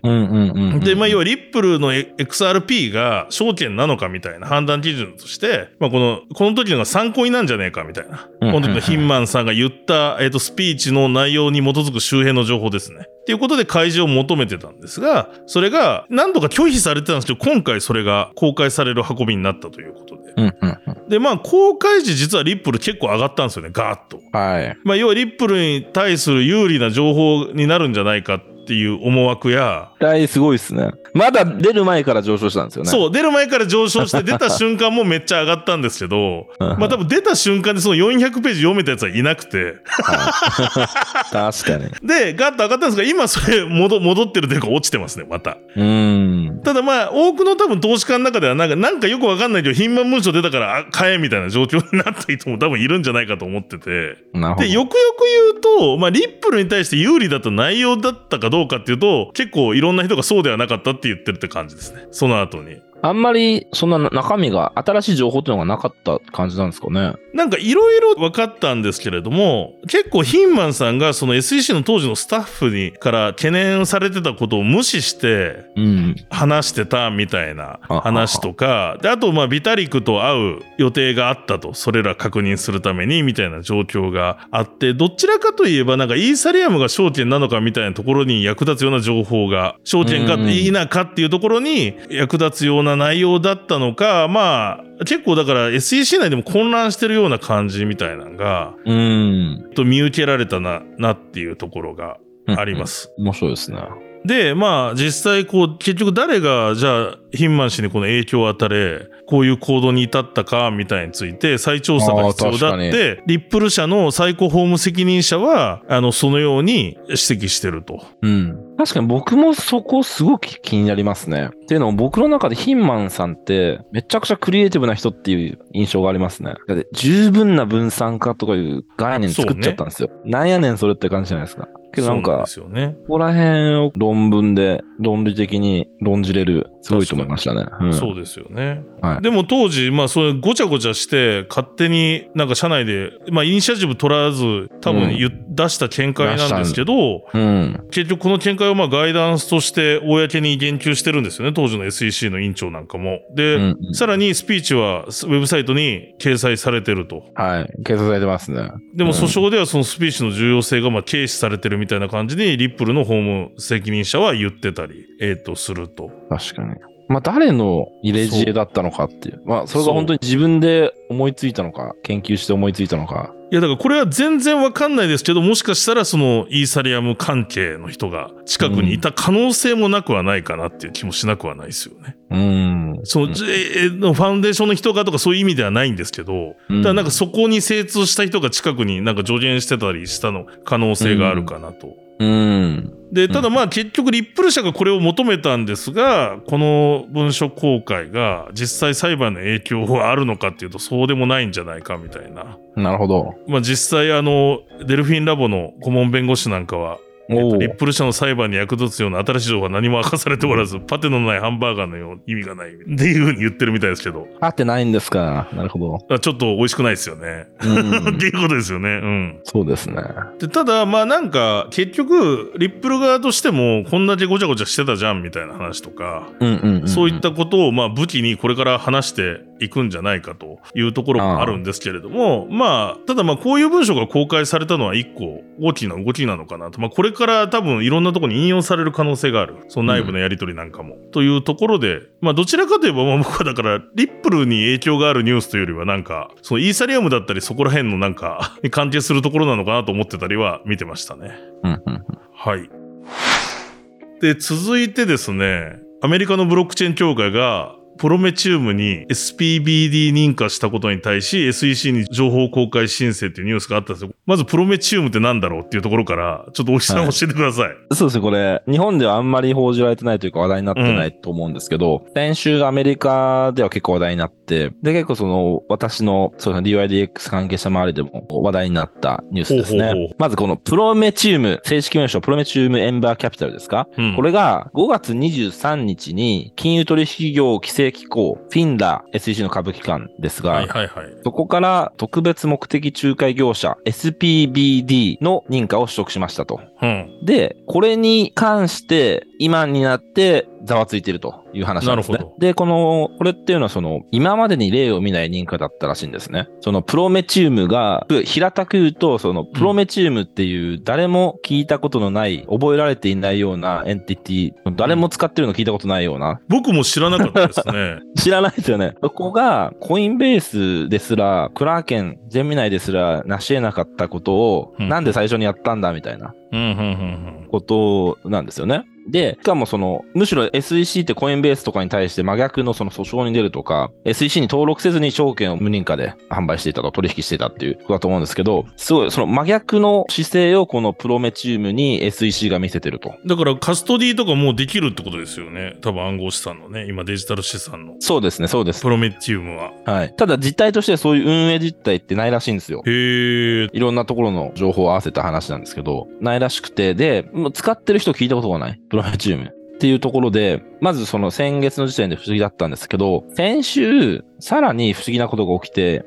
で、まあ、要は、リップルの XRP が証券なのかみたいな判断基準として、まあ、この、この時のが参考になんじゃねえかみたいな。うんこの時のヒンマンさんが言った、えっ、と、スピーチの内容に基づく周辺の情報ですね。っていうことで開示を求めてたんですが、それが何度か拒否されてたんですけど、今回それが公開される運びになったということで。うんうんうん。で、まあ、公開時実はリップル結構上がったんですよね、ガーッと。はい。まあ、要はリップルに対する有利な情報になるんじゃないかっていう思惑や、来すごいですね。まだ出る前から上昇したんですよね。う。そう、出る前から上昇して出た瞬間もめっちゃ上がったんですけど、うんまあ多分出た瞬間でその400ページ読めたやつはいなくて、確かに。で、ガッと上がったんですが、今それ戻戻ってるというか落ちてますね、また。うーん。ただまあ、多くの多分投資家の中ではなんか、なんかよくわかんないけど、貧満文書出たからあ買えみたいな状況になった人も多分いるんじゃないかと思ってて。なるほど。で、よくよく言うと、まあ、リップルに対して有利だった内容だったかどうかどうかっていうと、結構いろんな人がそうではなかったって言ってるって感じですね。その後に。あんまり、そんな中身が、新しい情報っていうのがなかった感じなんですかね。なんかいろいろ分かったんですけれども、結構ヒンマンさんがその SEC の当時のスタッフにから懸念されてたことを無視してうん。話してたみたいな話とか、で、あとまあビタリクと会う予定があったと、それら確認するためにみたいな状況があって、どちらかといえばなんかイーサリアムが証券なのかみたいなところに役立つような情報が、証券かうんうん否かっていうところに役立つような内容だったのか、まあ、結構だから SEC 内でも混乱してるような感じみたいなのが、うーん。と見受けられたな、なっていうところがあります。面白いですね。で、まあ実際こう、結局誰がじゃあヒンマン氏にこの影響を与え、こういう行動に至ったかみたいについて再調査が必要だって、リップル社の最高法務責任者は、あの、そのように指摘してると。うん。確かに僕もそこすごく気になりますね。っていうのも僕の中でヒンマンさんってめちゃくちゃクリエイティブな人っていう印象がありますね。だって十分な分散化とかいう概念作っちゃったんですよ。なんやねんそれって感じじゃないですか。けどなんか。ここら辺を論文で論理的に論じれる、すごいと思いましたね。うん、そうですよね。はいでも当時、まあそれごちゃごちゃして、勝手になんか社内で、まあイニシアチブ取らず、多分言っ出した見解なんですけど、うん。結局この見解をまあガイダンスとして公に言及してるんですよね。当時の SEC の委員長なんかも。で、うんうんさらにスピーチはウェブサイトに掲載されてると。はい。掲載されてますね。でもうん訴訟ではそのスピーチの重要性がまあ軽視されてるみたいな感じに、リップルの法務責任者は言ってたり、えっ、と、すると。確かに。まあ、誰の入れ知恵だったのかっていう。まあ、それが本当に自分で思いついたのか、研究して思いついたのか。いや、だからこれは全然わかんないですけど、もしかしたらそのイーサリアム関係の人が近くにいた可能性もなくはないかなっていう気もしなくはないですよね。うん。うんその、えーのファンデーションの人がとかそういう意味ではないんですけど、うんただなんかそこに精通した人が近くになんか助言してたりしたの可能性があるかなと。うん。で、ただまあ結局リップル社がこれを求めたんですが、この文書公開が実際裁判の影響はあるのかっていうとそうでもないんじゃないかみたいな。なるほど。まあ実際あの、デルフィンラボの顧問弁護士なんかは、えっとリップル社の裁判に役立つような新しい情報は何も明かされておらず、パテのないハンバーガーのよう意味がないっていうふうに言ってるみたいですけど、合ってないんですか？なるほど。あちょっと美味しくないですよね。うんっていうことですよね。うん。そうですね。でただ、まあなんか、結局、リップル側としても、こんだけごちゃごちゃしてたじゃんみたいな話とか、そういったことを、まあ武器にこれから話していくんじゃないかというところもあるんですけれども、まあ、ただまあこういう文章が公開されたのは一個大きな動きなのかなと。まあこれから多分いろんなところに引用される可能性がある。その内部のやりとりなんかも。というところで、まあどちらかといえば、まあ僕はだから、リップルに影響があるニュースというよりはなんか、そのイーサリアムだったりそこら辺のなんか、に 関係するところなのかなと思ってたりは見てましたね。うんうんうんはい。で、続いてですね、アメリカのブロックチェーン協会が、プロメチウムに SPBD 認可したことに対し SEC に情報公開申請っていうニュースがあったんですよ。まずプロメチウムってなんだろうっていうところから、ちょっと大木さんはい教えてください。そうですね、これ、日本ではあんまり報じられてないというか話題になってないと思うんですけど、先週アメリカでは結構話題になって、で、結構その、私の、そうですね、DYDX 関係者周りでも話題になったニュースですね。ほうほうほうまずこのプロメチウム、正式名称プロメチウムエンバーキャピタルですか、うんこれが5月23日に金融取引業規制機構、フィンラー SEC の株機関ですが、はいはいはい。そこから特別目的仲介業者 SPBD の認可を取得しましたと。うん。で、これに関して今になってざわついているという話なんですねなるほ。どで、この、これっていうのはその、今までに例を見ない認可だったらしいんですね。そのプロメチウムが、平たく言うと、そのプロメチウムっていう誰も聞いたことのない、覚えられていないようなエンティティ、誰も使ってるの聞いたことないような、僕も知らなかったですね。知らないですよね。そこが、コインベースですら、クラーケン、ジェミナイですら成し得なかったことを、うんなんで最初にやったんだみたいなうん、うん、うんことなんですよね。で、しかもその、むしろ SEC ってコインベースとかに対して真逆のその訴訟に出るとか、SEC に登録せずに証券を無認可で販売していたと、取引していたっていうことだと思うんですけど、すごいその真逆の姿勢をこのプロメチウムに SEC が見せてると。だからカストディとかもうできるってことですよね。多分暗号資産のね、今デジタル資産の。そうですね、そうです。プロメチウムは。はい。ただ実態としてそういう運営実態ってないらしいんですよ。へー。いろんなところの情報を合わせた話なんですけど、ないらしくて、で、もう使ってる人聞いたことがない。プロメチウム。っていうところで、まずその先月の時点で不思議だったんですけど、先週、さらに不思議なことが起きて。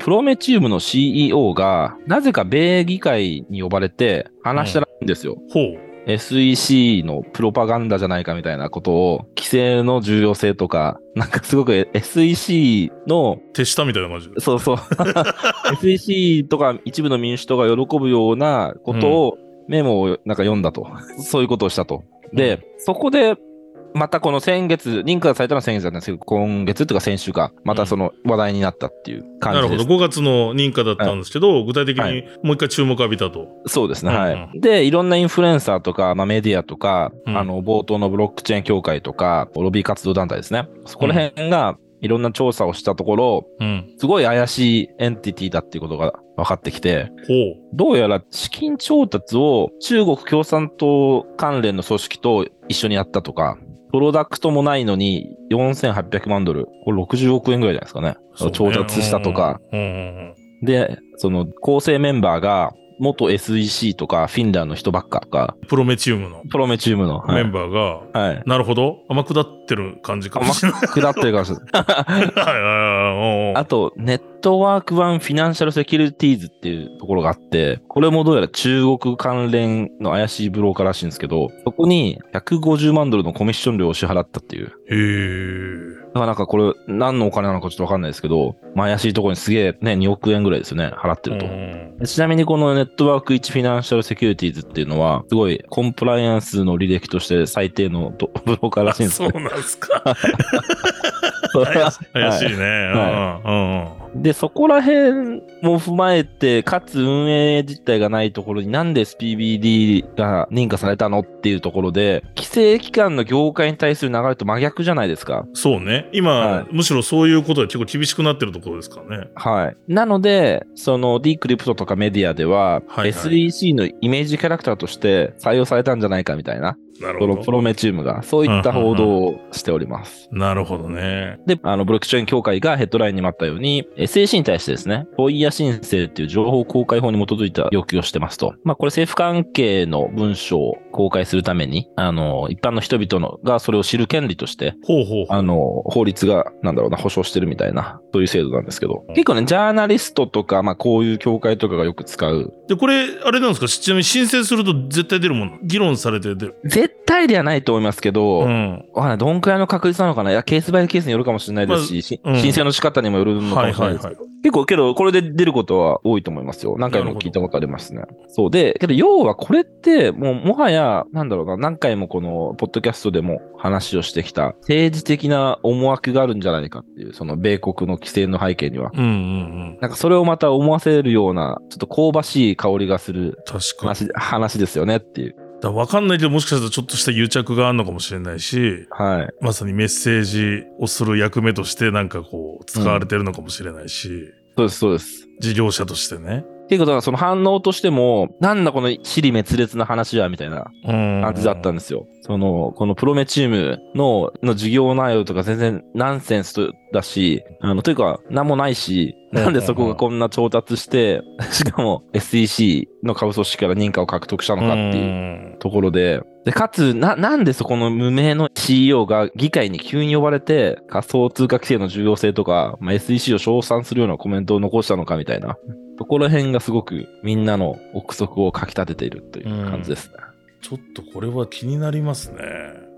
プロメチウムの CEO が、なぜか米議会に呼ばれて話したらしいんですよ。ほう。SEC のプロパガンダじゃないかみたいなことを、規制の重要性とか、なんかすごく SEC の手下みたいな感じで。そうそう。SEC とか一部の民主党が喜ぶようなことを、メモをなんか読んだと。そういうことをしたと。で、そこで、またこの先月、認可されたのは先月だったんですけど、今月っていうか先週か、またその話題になったっていう感なるほど。じです。5月の認可だったんですけど、具体的はにもう一回注目浴びたと。そうですね、はうんい。で、いろんなインフルエンサーとか、まあ、メディアとか、うんあの、冒頭のブロックチェーン協会とか、ロビー活動団体ですね。そこら辺が、いろんな調査をしたところ、うん。すごい怪しいエンティティだっていうことが分かってきて。どうやら資金調達を中国共産党関連の組織と一緒にやったとか、プロダクトもないのに4800万ドル、これ60億円ぐらいじゃないですかね。ね調達したとか。。うんうんうんで、その構成メンバーが元 SEC とかフィンラーの人ばっかとか、プロメチウムのプロメチウムの。はいメンバーが、はい。なるほど。甘くだってる感じかもしれない。下ってるかもしれない。はいはいはいはいあと、ネットワーク版フィナンシャルセキュリティーズっていうところがあって、これもどうやら中国関連の怪しいブローカーらしいんですけど、そこに150万ドルのコミッション料を支払ったっていう。へー。だからなんかこれ何のお金なのかちょっとわかんないですけど、まあ怪しいところにすげえね、2億円ぐらいですよね、払ってると。ちなみにこのネットワーク1フィナンシャルセキュリティーズっていうのは、すごいコンプライアンスの履歴として最低のどブローカーらしいんですそうね。なんですか。怪しいね。で、そこら辺も踏まえて、かつ運営実態がないところになんで SPBD が認可されたのっていうところで、規制機関の業界に対する流れと真逆じゃないですか。そうね。今、はいむしろそういうことが結構厳しくなってるところですからね。はい。なので、その D クリプトとかメディアでは、はいはい SEC のイメージキャラクターとして採用されたんじゃないかみたいな、なるほど。プロメチウムが、そういった報道をしております。なるほどね。で、あの、ブロックチェーン協会がヘッドラインにもあったように、SEC に対してですね、フォイヤ申請っていう情報公開法に基づいた要求をしてますと。まあ、これ政府関係の文書を公開するために、あの、一般の人々のがそれを知る権利として、ほうほうほう。あの、法律が、なんだろうな、保障してるみたいな、そういう制度なんですけど、結構ね、ジャーナリストとか、まあ、こういう協会とかがよく使う。で、これ、あれなんですか？ちなみに申請すると絶対出るもの？議論されて出る？絶対ではないと思いますけど、うん。どんくらいの確率なのかな？いや、ケースバイケースによるかもしれないですし、しうん申請の仕方にもよるのかもしれないですけど。結構、けど、これで出ることは多いと思いますよ。何回も聞いたことありますね。そうで、けど、要はこれって、もう、もはや、なんだろうな、何回もこの、ポッドキャストでも話をしてきた、政治的な思惑があるんじゃないかっていう、その、米国の規制の背景には。うんうんうん。なんか、それをまた思わせるような、ちょっと香ばしい香りがする確かに。話、話ですよねっていう。だわかんないけど、もしかしたらちょっとした癒着があるのかもしれないし、はい。まさにメッセージをする役目としてなんかこう、使われてるのかもしれないし、そうです、そうです。事業者としてね。っていうことは、その反応としても、なんだこの尻滅裂な話は、みたいなうん。感じだったんですよ。その、このプロメチームの、の事業内容とか全然ナンセンスとだし、あの、というか、なんもないし、うんなんでそこがこんな調達して、しかも SEC の株組織から認可を獲得したのかっていううところで、で、かつ、な、なんでそこの無名の CEO が議会に急に呼ばれて、仮想通貨規制の重要性とか、まあ、SEC を称賛するようなコメントを残したのかみたいな、ところ辺がすごくみんなの憶測をかき立てているという感じですね。ちょっとこれは気になりますね。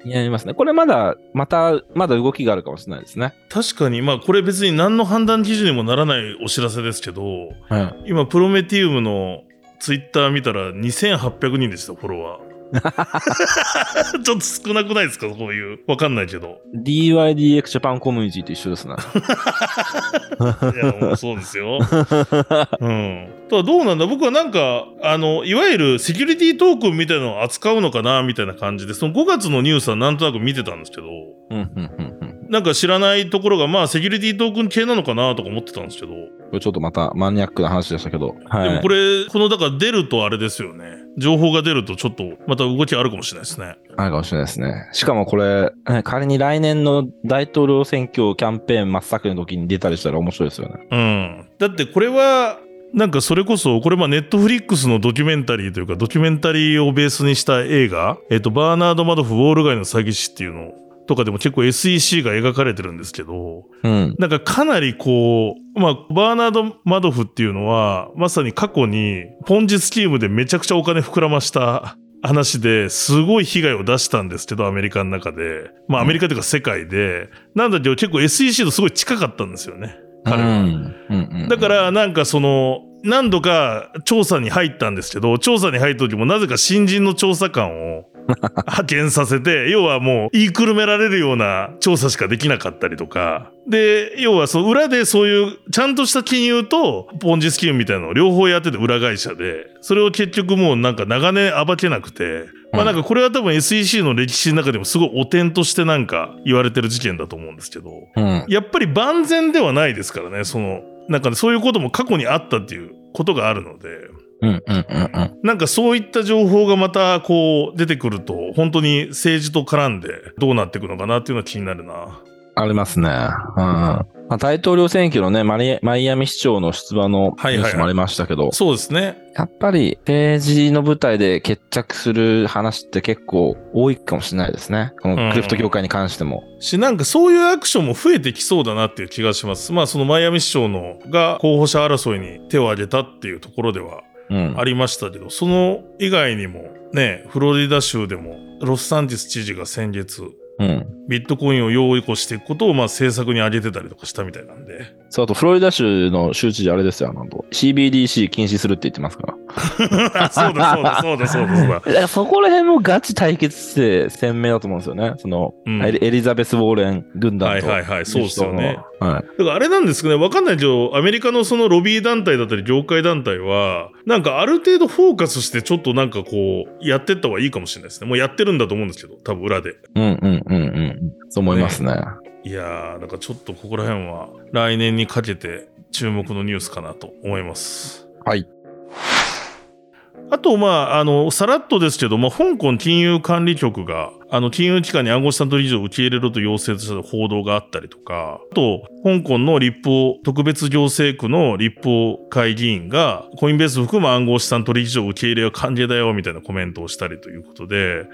気になりますね。これまだ、また、まだ動きがあるかもしれないですね。確かに、まあこれ別に何の判断基準にもならないお知らせですけど、はい。今プロメティウムのツイッター見たら2800人でした、フォロワー。ちょっと少なくないですか？こういう。わかんないけど。DYDX ジャパンコミュニティと一緒ですね。いや、もうそうですよ。うん。ただどうなんだ？僕はなんか、あの、いわゆるセキュリティトークンみたいなのを扱うのかなみたいな感じで、その5月のニュースはなんとなく見てたんですけど、うん、うん、うん、うん。なんか知らないところが、まあ、セキュリティトークン系なのかなとか思ってたんですけど、これちょっとまたマニアックな話でしたけど。はい。でもこれ、この、だから出るとあれですよね。情報が出るとちょっと、また動きあるかもしれないですね。あるかもしれないですね。しかもこれ、ね仮に来年の大統領選挙キャンペーン真っ盛りの時に出たりしたら面白いですよね。うん。だってこれは、なんかそれこそ、これまあネットフリックスのドキュメンタリーというか、ドキュメンタリーをベースにした映画、えっ、と、バーナード・マドフ・ウォール街の詐欺師っていうのとかでも結構 SEC が描かれてるんですけど、うん。なんかかなりこう、まあ、バーナード・マドフっていうのは、まさに過去にポンジスキームでめちゃくちゃお金膨らました 話ですごい被害を出したんですけど、アメリカの中で。まあ、アメリカというか世界で。なんだけど結構 SEC とすごい近かったんですよね。彼は。うん。うんうん。だからなんかその、何度か調査に入ったんですけど、調査に入った時もなぜか新人の調査官を 派遣させて、要はもう言いくるめられるような調査しかできなかったりとか、で、要はその裏でそういうちゃんとした金融とポンジスキームみたいなのを両方やってて裏会社で、それを結局もうなんか長年暴けなくて、まあなんかこれは多分 SEC の歴史の中でもすごい汚点としてなんか言われてる事件だと思うんですけど、うん。やっぱり万全ではないですからね、その、なんかね、そういうことも過去にあったっていうことがあるので、うん。うん。うん。うん。なんかそういった情報がまたこう出てくると、本当に政治と絡んでどうなっていくのかなっていうのは気になるな。ありますね。うん。まあ、大統領選挙のね、マリマイアミ市長の出馬のニはいはいはいュースもありましたけど、そうですね。やっぱり政治の舞台で決着する話って結構多いかもしれないですね。このクリプト業界に関しても。し、なんかそういうアクションも増えてきそうだなっていう気がします。まあそのマイアミ市長のが候補者争いに手を挙げたっていうところではうん。ありましたけど、その以外にもね、フロリダ州でもロスサンティス知事が先月、うん。ビットコインを用意こしていくことをまあ政策に挙げてたりとかしたみたいなんで。そう、あとフロリダ州の州知事あれですよ、あの、CBDC 禁止するって言ってますか？ら。あそうだそうだそうだそうだそうだ。だからそこら辺もガチ対決して鮮明だと思うんですよね。その、うんエリザベス・ウォーレン軍団と。はいはいはいそうっすよね。はい。だからあれなんですかね、わかんないけど、アメリカのそのロビー団体だったり、業界団体は、なんかある程度フォーカスして、ちょっとなんかこう、やってった方がいいかもしれないですね。もうやってるんだと思うんですけど、多分裏で。うんうんうんうん。そう思いますね。いやー、なんかちょっとここら辺は、来年にかけて注目のニュースかなと思います。はい。あと、まあ、あの、さらっとですけど、まあ、香港金融管理局が、あの、金融機関に暗号資産取引所を受け入れろと要請した報道があったりとか、あと、香港の立法特別行政区の立法会議員が、コインベースを含む暗号資産取引所受け入れは歓迎だよ、みたいなコメントをしたりということで。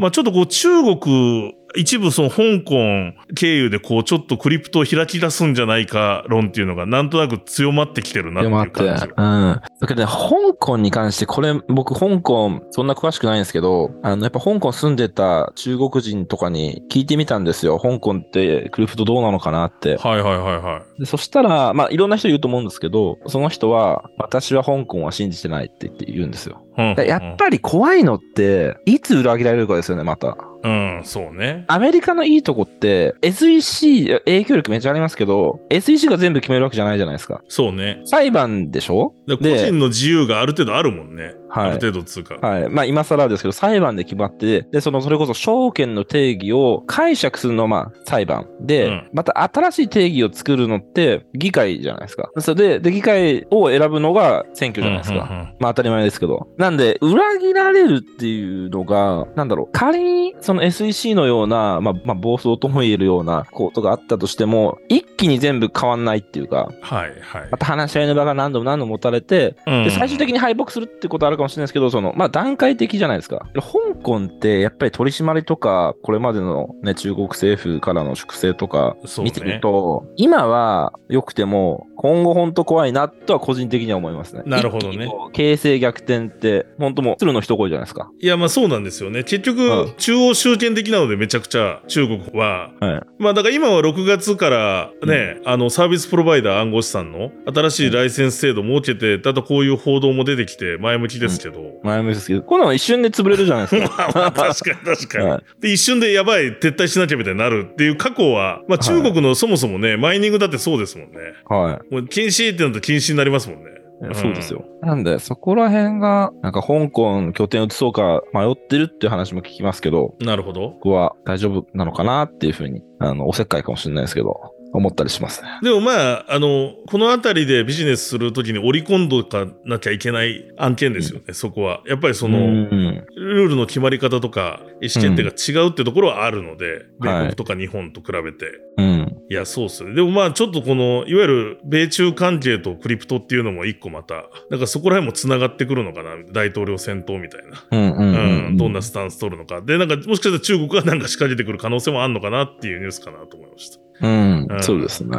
まあ、ちょっとこう、中国、一部その香港経由でこう、ちょっとクリプトを開き出すんじゃないか論っていうのが、なんとなく強まってきてるなっていう感じうん。だけどね、香港に関して、これ、僕、香港、そんな詳しくないんですけど、あの、やっぱ香港住んでた中国人とかに聞いてみたんですよ。香港ってクリプトどうなのかなって。はいはいはいはい。でそしたら、まあ、いろんな人いると思うんですけど、その人は、私は香港は信じてないって言って言うんですよ。やっぱり怖いのって、いつ裏切られるかですよね、また。うん、そうね。アメリカのいいとこって、SEC、影響力めっちゃありますけど、SEC が全部決めるわけじゃないじゃないですか。そうね。裁判でしょ？だから個人の自由がある程度あるもんね。あはいる程度つうか。はい。まあ今更ですけど、裁判で決まって、で、その、それこそ証券の定義を解釈するのは、まあ裁判。で、うんまた新しい定義を作るのって議会じゃないですか。それで、で、議会を選ぶのが選挙じゃないですか。うんうんうんまあ当たり前ですけど。なんで、裏切られるっていうのが、なんだろう、仮にその SEC のような、まあ、まあ暴走とも言えるようなことがあったとしても、一気に全部変わんないっていうか、はいはいま。た話し合いの場が何度も何度も持たれて、うんで、最終的に敗北するってことあるかもしれないですけど、その、まあ、段階的じゃないですか。香港って、やっぱり取り締まりとか、これまでのね、中国政府からの粛清とか、そうね見てると、今は良くても、今後本当怖いなとは個人的には思いますね。なるほどね形勢逆転って、本当もう、鶴の一声じゃないですか。いや、まあそうなんですよね。結局、うん中央集権的なのでめちゃくちゃ中国は、はい。まあだから今は6月からね、あのサービスプロバイダー暗号資産の新しいライセンス制度を設けて、ただこういう報道も出てきて前向きですけど。前向きですけど、こんなの一瞬で潰れるじゃないですか。まあまあ確かに確かに、はいで、一瞬でやばい、撤退しなきゃみたいになるっていう過去は、まあ中国のそもそもね、マイニングだってそうですもんね。はい。もう禁止ってなったら禁止になりますもんね。そうですよ。なんで、そこら辺が、なんか香港拠点移そうか迷ってるっていう話も聞きますけど、なるほど。僕は大丈夫なのかなっていうふうに、あの、おせっかいかもしれないですけど、思ったりしますね。でもまあ、あの、この辺りでビジネスするときに織り込んどかなきゃいけない案件ですよね、そこは。やっぱりその、うんルールの決まり方とか、意思決定が違うってところはあるので、はい米国とか日本と比べて。うん。いや、そうっすね。でもまあ、ちょっとこの、いわゆる米中関係とクリプトっていうのも一個また、なんかそこら辺も繋がってくるのかな、大統領選闘みたいな。うんうんううんん、どんなスタンス取るのか。で、なんか、もしかしたら中国がなんか仕掛けてくる可能性もあるのかなっていうニュースかなと思いました。うんうんそうですね。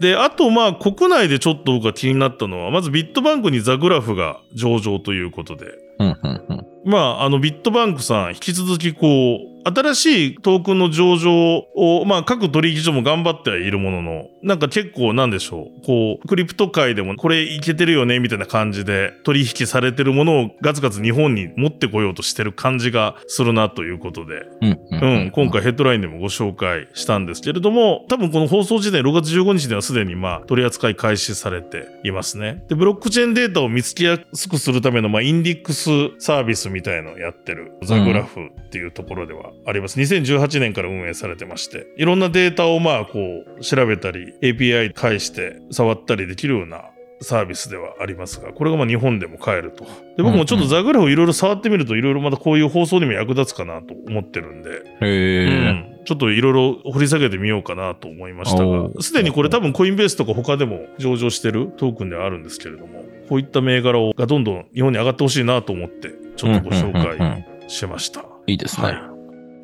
で、あと、まあ、国内でちょっと僕が気になったのは、まずビットバンクにザグラフが上場ということで、うんうんうん。まあ、あの、ビットバンクさん、引き続きこう、新しいトークンの上場を、まあ、各取引所も頑張ってはいるものの、なんか結構なんでしょう、こう、クリプト界でもこれいけてるよね、みたいな感じで取引されてるものをガツガツ日本に持ってこようとしてる感じがするなということで、うんううん、今回ヘッドラインでもご紹介したんですけれども、多分この放送時点6月15日ではすでにまあ取り扱い開始されていますね。で、ブロックチェーンデータを見つけやすくするためのまあインディックスサービスみたいのをやってる。ザグラフっていうところではあります。2018年から運営されてまして、いろんなデータをまあこう調べたり API 返して触ったりできるようなサービスではありますが、これがまあ日本でも買えると。で、僕もちょっとザグラフをいろいろ触ってみるといろいろまたこういう放送にも役立つかなと思ってるんで、へうえ。ん、ちょっといろいろ掘り下げてみようかなと思いましたが、すでにこれ多分コインベースとか他でも上場してるトークンではあるんですけれども、こういった銘柄をがどんどん日本に上がってほしいなと思って、ちょっとご紹うんうんうんうん介しました。いいですね。はい。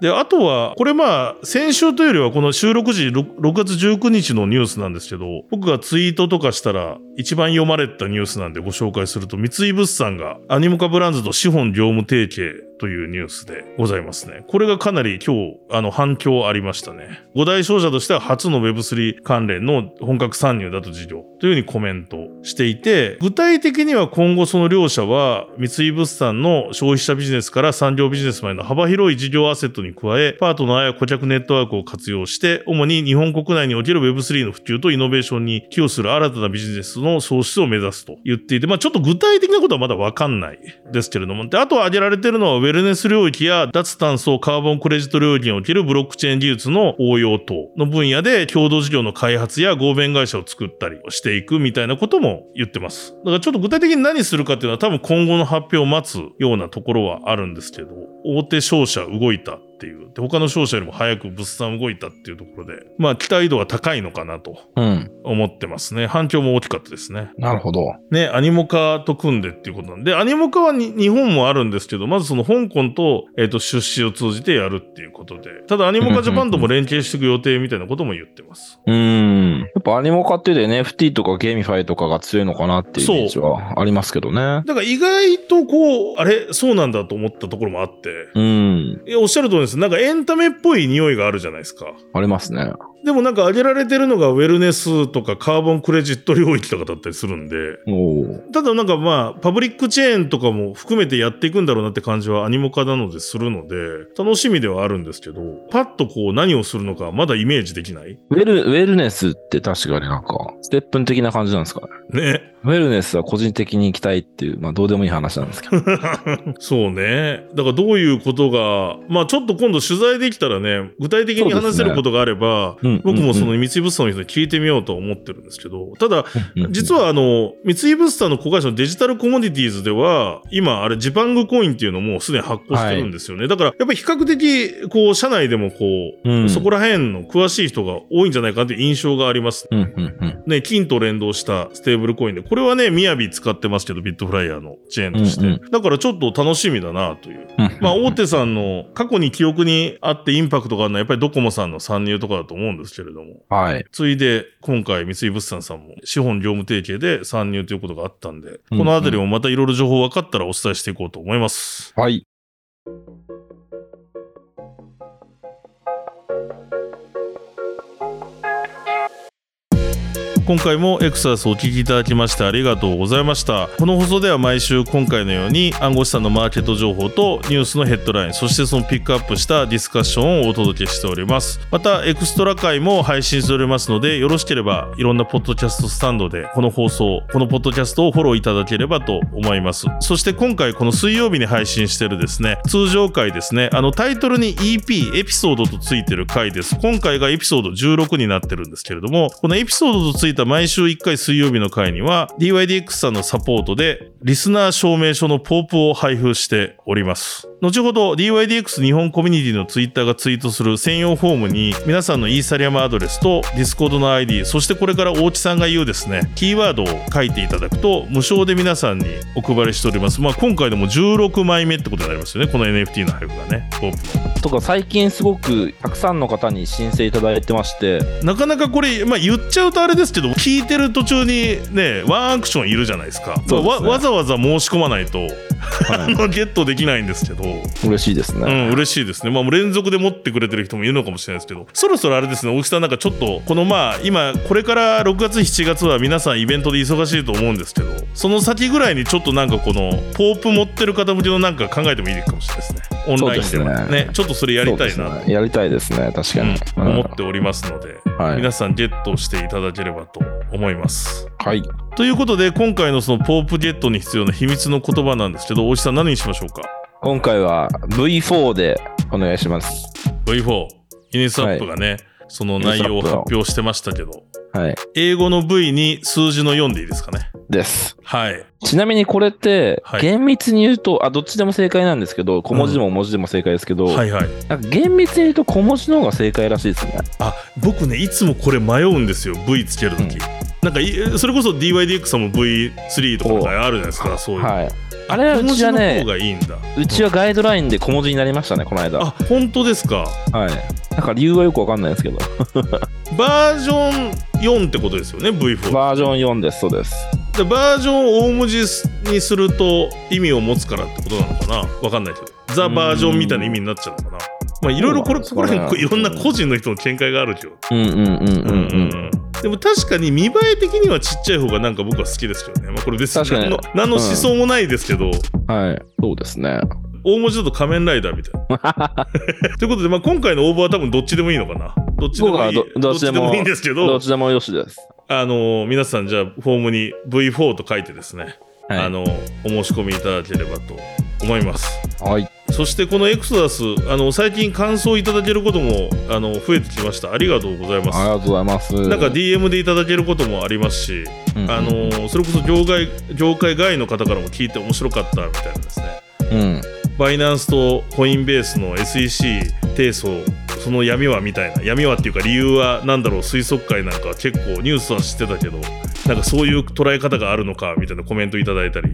で、あとは、これまあ、先週というよりは、この収録時 6, 6月19日のニュースなんですけど、僕がツイートとかしたら、一番読まれたニュースなんでご紹介すると、三井物産がアニモカブランズと資本業務提携というニュースでございますね。これがかなり今日、あの、反響ありましたね。五大商社としては初の Web3 関連の本格参入だと事業というふうにコメントしていて、具体的には今後その両社は三井物産の消費者ビジネスから産業ビジネスまでの幅広い事業アセットにに加え、パートナーや顧客ネットワークを活用して、主に日本国内における Web3 の普及とイノベーションに寄与する新たなビジネスの創出を目指すと言っていて、まあちょっと具体的なことはまだわかんないですけれども、で、あと挙げられてるのはウェルネス領域や脱炭素カーボンクレジット領域におけるブロックチェーン技術の応用等の分野で共同事業の開発や合弁会社を作ったりしていくみたいなことも言ってます。だからちょっと具体的に何するかっていうのは多分今後の発表を待つようなところはあるんですけど、大手商社動いたっていう。で、他の商社よりも早く物産動いたっていうところで、まあ期待度は高いのかなと思ってますね。反響も大きかったですね。なるほど。ね、アニモカと組んでっていうことなんで、アニモカは日本もあるんですけど、まずその香港と、えっ、ー、と、出資を通じてやるっていうことで、ただアニモカジャパンとも連携していく予定みたいなことも言ってます。うん。やっぱアニモカってで NFT とか GameFi とかが強いのかなっていうイメージはありますけどね。だから意外とこう、あれ、そうなんだと思ったところもあって、うん。おっしゃる通りです。なんかエンタメっぽい匂いがあるじゃないですか。ありますね。でもなんか挙げられてるのがウェルネスとかカーボンクレジット領域とかだったりするんで、ただなんかまあ、パブリックチェーンとかも含めてやっていくんだろうなって感じはアニモカなのでするので、楽しみではあるんですけど、パッとこう何をするのかまだイメージできない？ウェル、ウェルネスって確かになんか、ステップン的な感じなんですかね？ね。ウェルネスは個人的に行きたいっていう、まあどうでもいい話なんですけど。そうね。だからどういうことが、まあちょっと今度取材できたらね、具体的に話せることがあれば、ね、僕もその三井物産の人に聞いてみようと思ってるんですけど、ただ、実はあの、三井物産の子会社のデジタルコモディティーズでは、今あれジパングコインっていうのもすでに発行してるんですよね。はい、だから、やっぱり比較的、こう、社内でもこう、うん、そこら辺の詳しい人が多いんじゃないかっていう印象があります。ね、金と連動したステーブルコインで、これはね、みやび使ってますけど、ビットフライヤーのチェーンとして。うんうん、だからちょっと楽しみだなという。まあ、大手さんの過去に記憶にあってインパクトがあるのは、やっぱりドコモさんの参入とかだと思うんですけれども。はい。ついで、今回、三井物産さんも資本業務提携で参入ということがあったんで、このあたりもまたいろいろ情報分かったらお伝えしていこうと思います。はい。今回もエクサスお聞きいただきましてありがとうございました。この放送では毎週今回のように暗号資産のマーケット情報とニュースのヘッドラインそしてそのピックアップしたディスカッションをお届けしております。またエクストラ回も配信しておりますのでよろしければいろんなポッドキャストスタンドでこの放送このポッドキャストをフォローいただければと思います。そして今回この水曜日に配信してるですね通常回ですねあのタイトルに EP エピソードとついてる回です。今回がエピソード16になってるんですけれどもこのエピソードとついたた毎週1回水曜日の回には DYDX さんのサポートでリスナー証明書のポープを配布しております。後ほど DYDX 日本コミュニティのツイッターがツイートする専用フォームに皆さんのイーサリアムアドレスと Discord の ID そしてこれから大地さんが言うですねキーワードを書いていただくと無償で皆さんにお配りしております。まあ今回でも16枚目ってことになりますよねこの NFT の配布がね。ポープ。のとか最近すごくたくさんの方に申請いただいてまして。なかなかこれまあ言っちゃうとあれですけど聞いてる途中にねワンアクションいるじゃないですか、ね、わわざわざ申し込まないとはい、ゲットできないんですけど。嬉しいですね。うん嬉しいですね。まあ連続で持ってくれてる人もいるのかもしれないですけど。そろそろあれですね大木さんなんかちょっとこのまあ今これから6月7月は皆さんイベントで忙しいと思うんですけどその先ぐらいにちょっとなんかこのポープ持ってる方向けのなんか考えてもいいかもしれないですねオンラインでもね、ね、ちょっとそれやりたいな、ね、やりたいですね確かに、うん、思っておりますので、はい、皆さんゲットしていただければと思います。はい。ということで今回のそのポープゲットに必要な秘密の言葉なんですけど大石さん何にしましょうか？今回は V4 でお願いします。V4 イネスアップがね、はい、その内容を発表してましたけどはい、英語の V に数字の4でいいですかね？です。はい。ちなみにこれって、厳密に言うと、あ、どっちでも正解なんですけど、小文字でも文字でも正解ですけど、うん、はいはい。なんか厳密に言うと小文字の方が正解らしいですね。あ、僕ね、いつもこれ迷うんですよ、V つけるとき。うん、なんか、それこそ DYDX さんも V3 とかあるじゃないですか、そういう。はい。あれはうちはねいいんだ。うちはガイドラインで小文字になりましたね、この間。あ、本当ですか？はい。なんか理由はよくわかんないですけど。バージョン4ってことですよね、V4。バージョン4です、そうです。でバージョンを大文字にすると意味を持つからってことなのかな？わかんないけど。ザ・バージョンみたいな意味になっちゃうのかな？まあいろいろこれ、ここら辺いろんな個人の人の見解があるけど。うんうんうんうんうん。うんでも確かに見栄え的にはちっちゃい方がなんか僕は好きですけどね。まあこれ別に何の何の思想もないですけど、はい。そうですね。大文字だと仮面ライダーみたいな。ということで、まあ、今回の応募は多分どっちでもいいのかな。どっちでもいい。どっちでもいいんですけど、どっちでもよしです。あの皆さんじゃあフォームに V4 と書いてですね、はい。あのお申し込みいただければと思います。はい。そしてこのエクソダス、あの最近感想いただけることもあの増えてきました。ありがとうございます。ありがとうございます。なんか DM でいただけることもありますし、うんうんあのそれこそ業界業界外の方からも聞いて面白かったみたいなですね。うん。バイナンスとコインベースの SEC 提訴、その闇はみたいな、闇はっていうか理由はなんだろう、推測回なんかは結構ニュースは知ってたけど、なんかそういう捉え方があるのかみたいなコメントいただいたり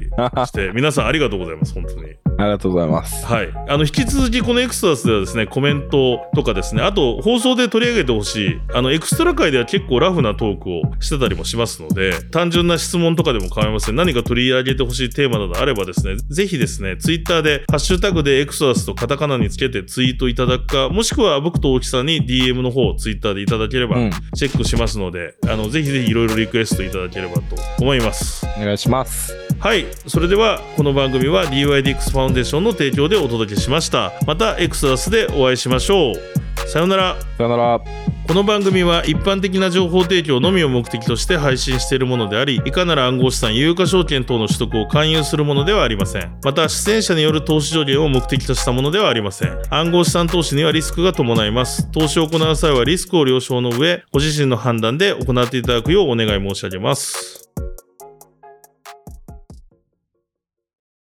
して、皆さんありがとうございます、本当に。ありがとうございます。はい。あの、引き続きこのエクソダスではですね、コメントとかですね、あと放送で取り上げてほしい、あの、エクストラ回では結構ラフなトークをしてたりもしますので、単純な質問とかでも構いません。何か取り上げてほしいテーマなどあればですね、ぜひですね、ツイッターで、ハッシュタグでエクソダスとカタカナにつけてツイートいただくか、もしくは僕と大木さんに DM の方をツイッターでいただければうん、チェックしますので、あの、ぜひぜひいろいろリクエストいただければと思います。お願いします。はい。それでは、この番組は DYDX ファウンデーションの提供でお届けしました。また、エクストラスでお会いしましょう。さようなら。さよなら。この番組は一般的な情報提供のみを目的として配信しているものであり、いかなる暗号資産、有価証券等の取得を勧誘するものではありません。また、出演者による投資上限を目的としたものではありません。暗号資産投資にはリスクが伴います。投資を行う際はリスクを了承の上、ご自身の判断で行っていただくようお願い申し上げます。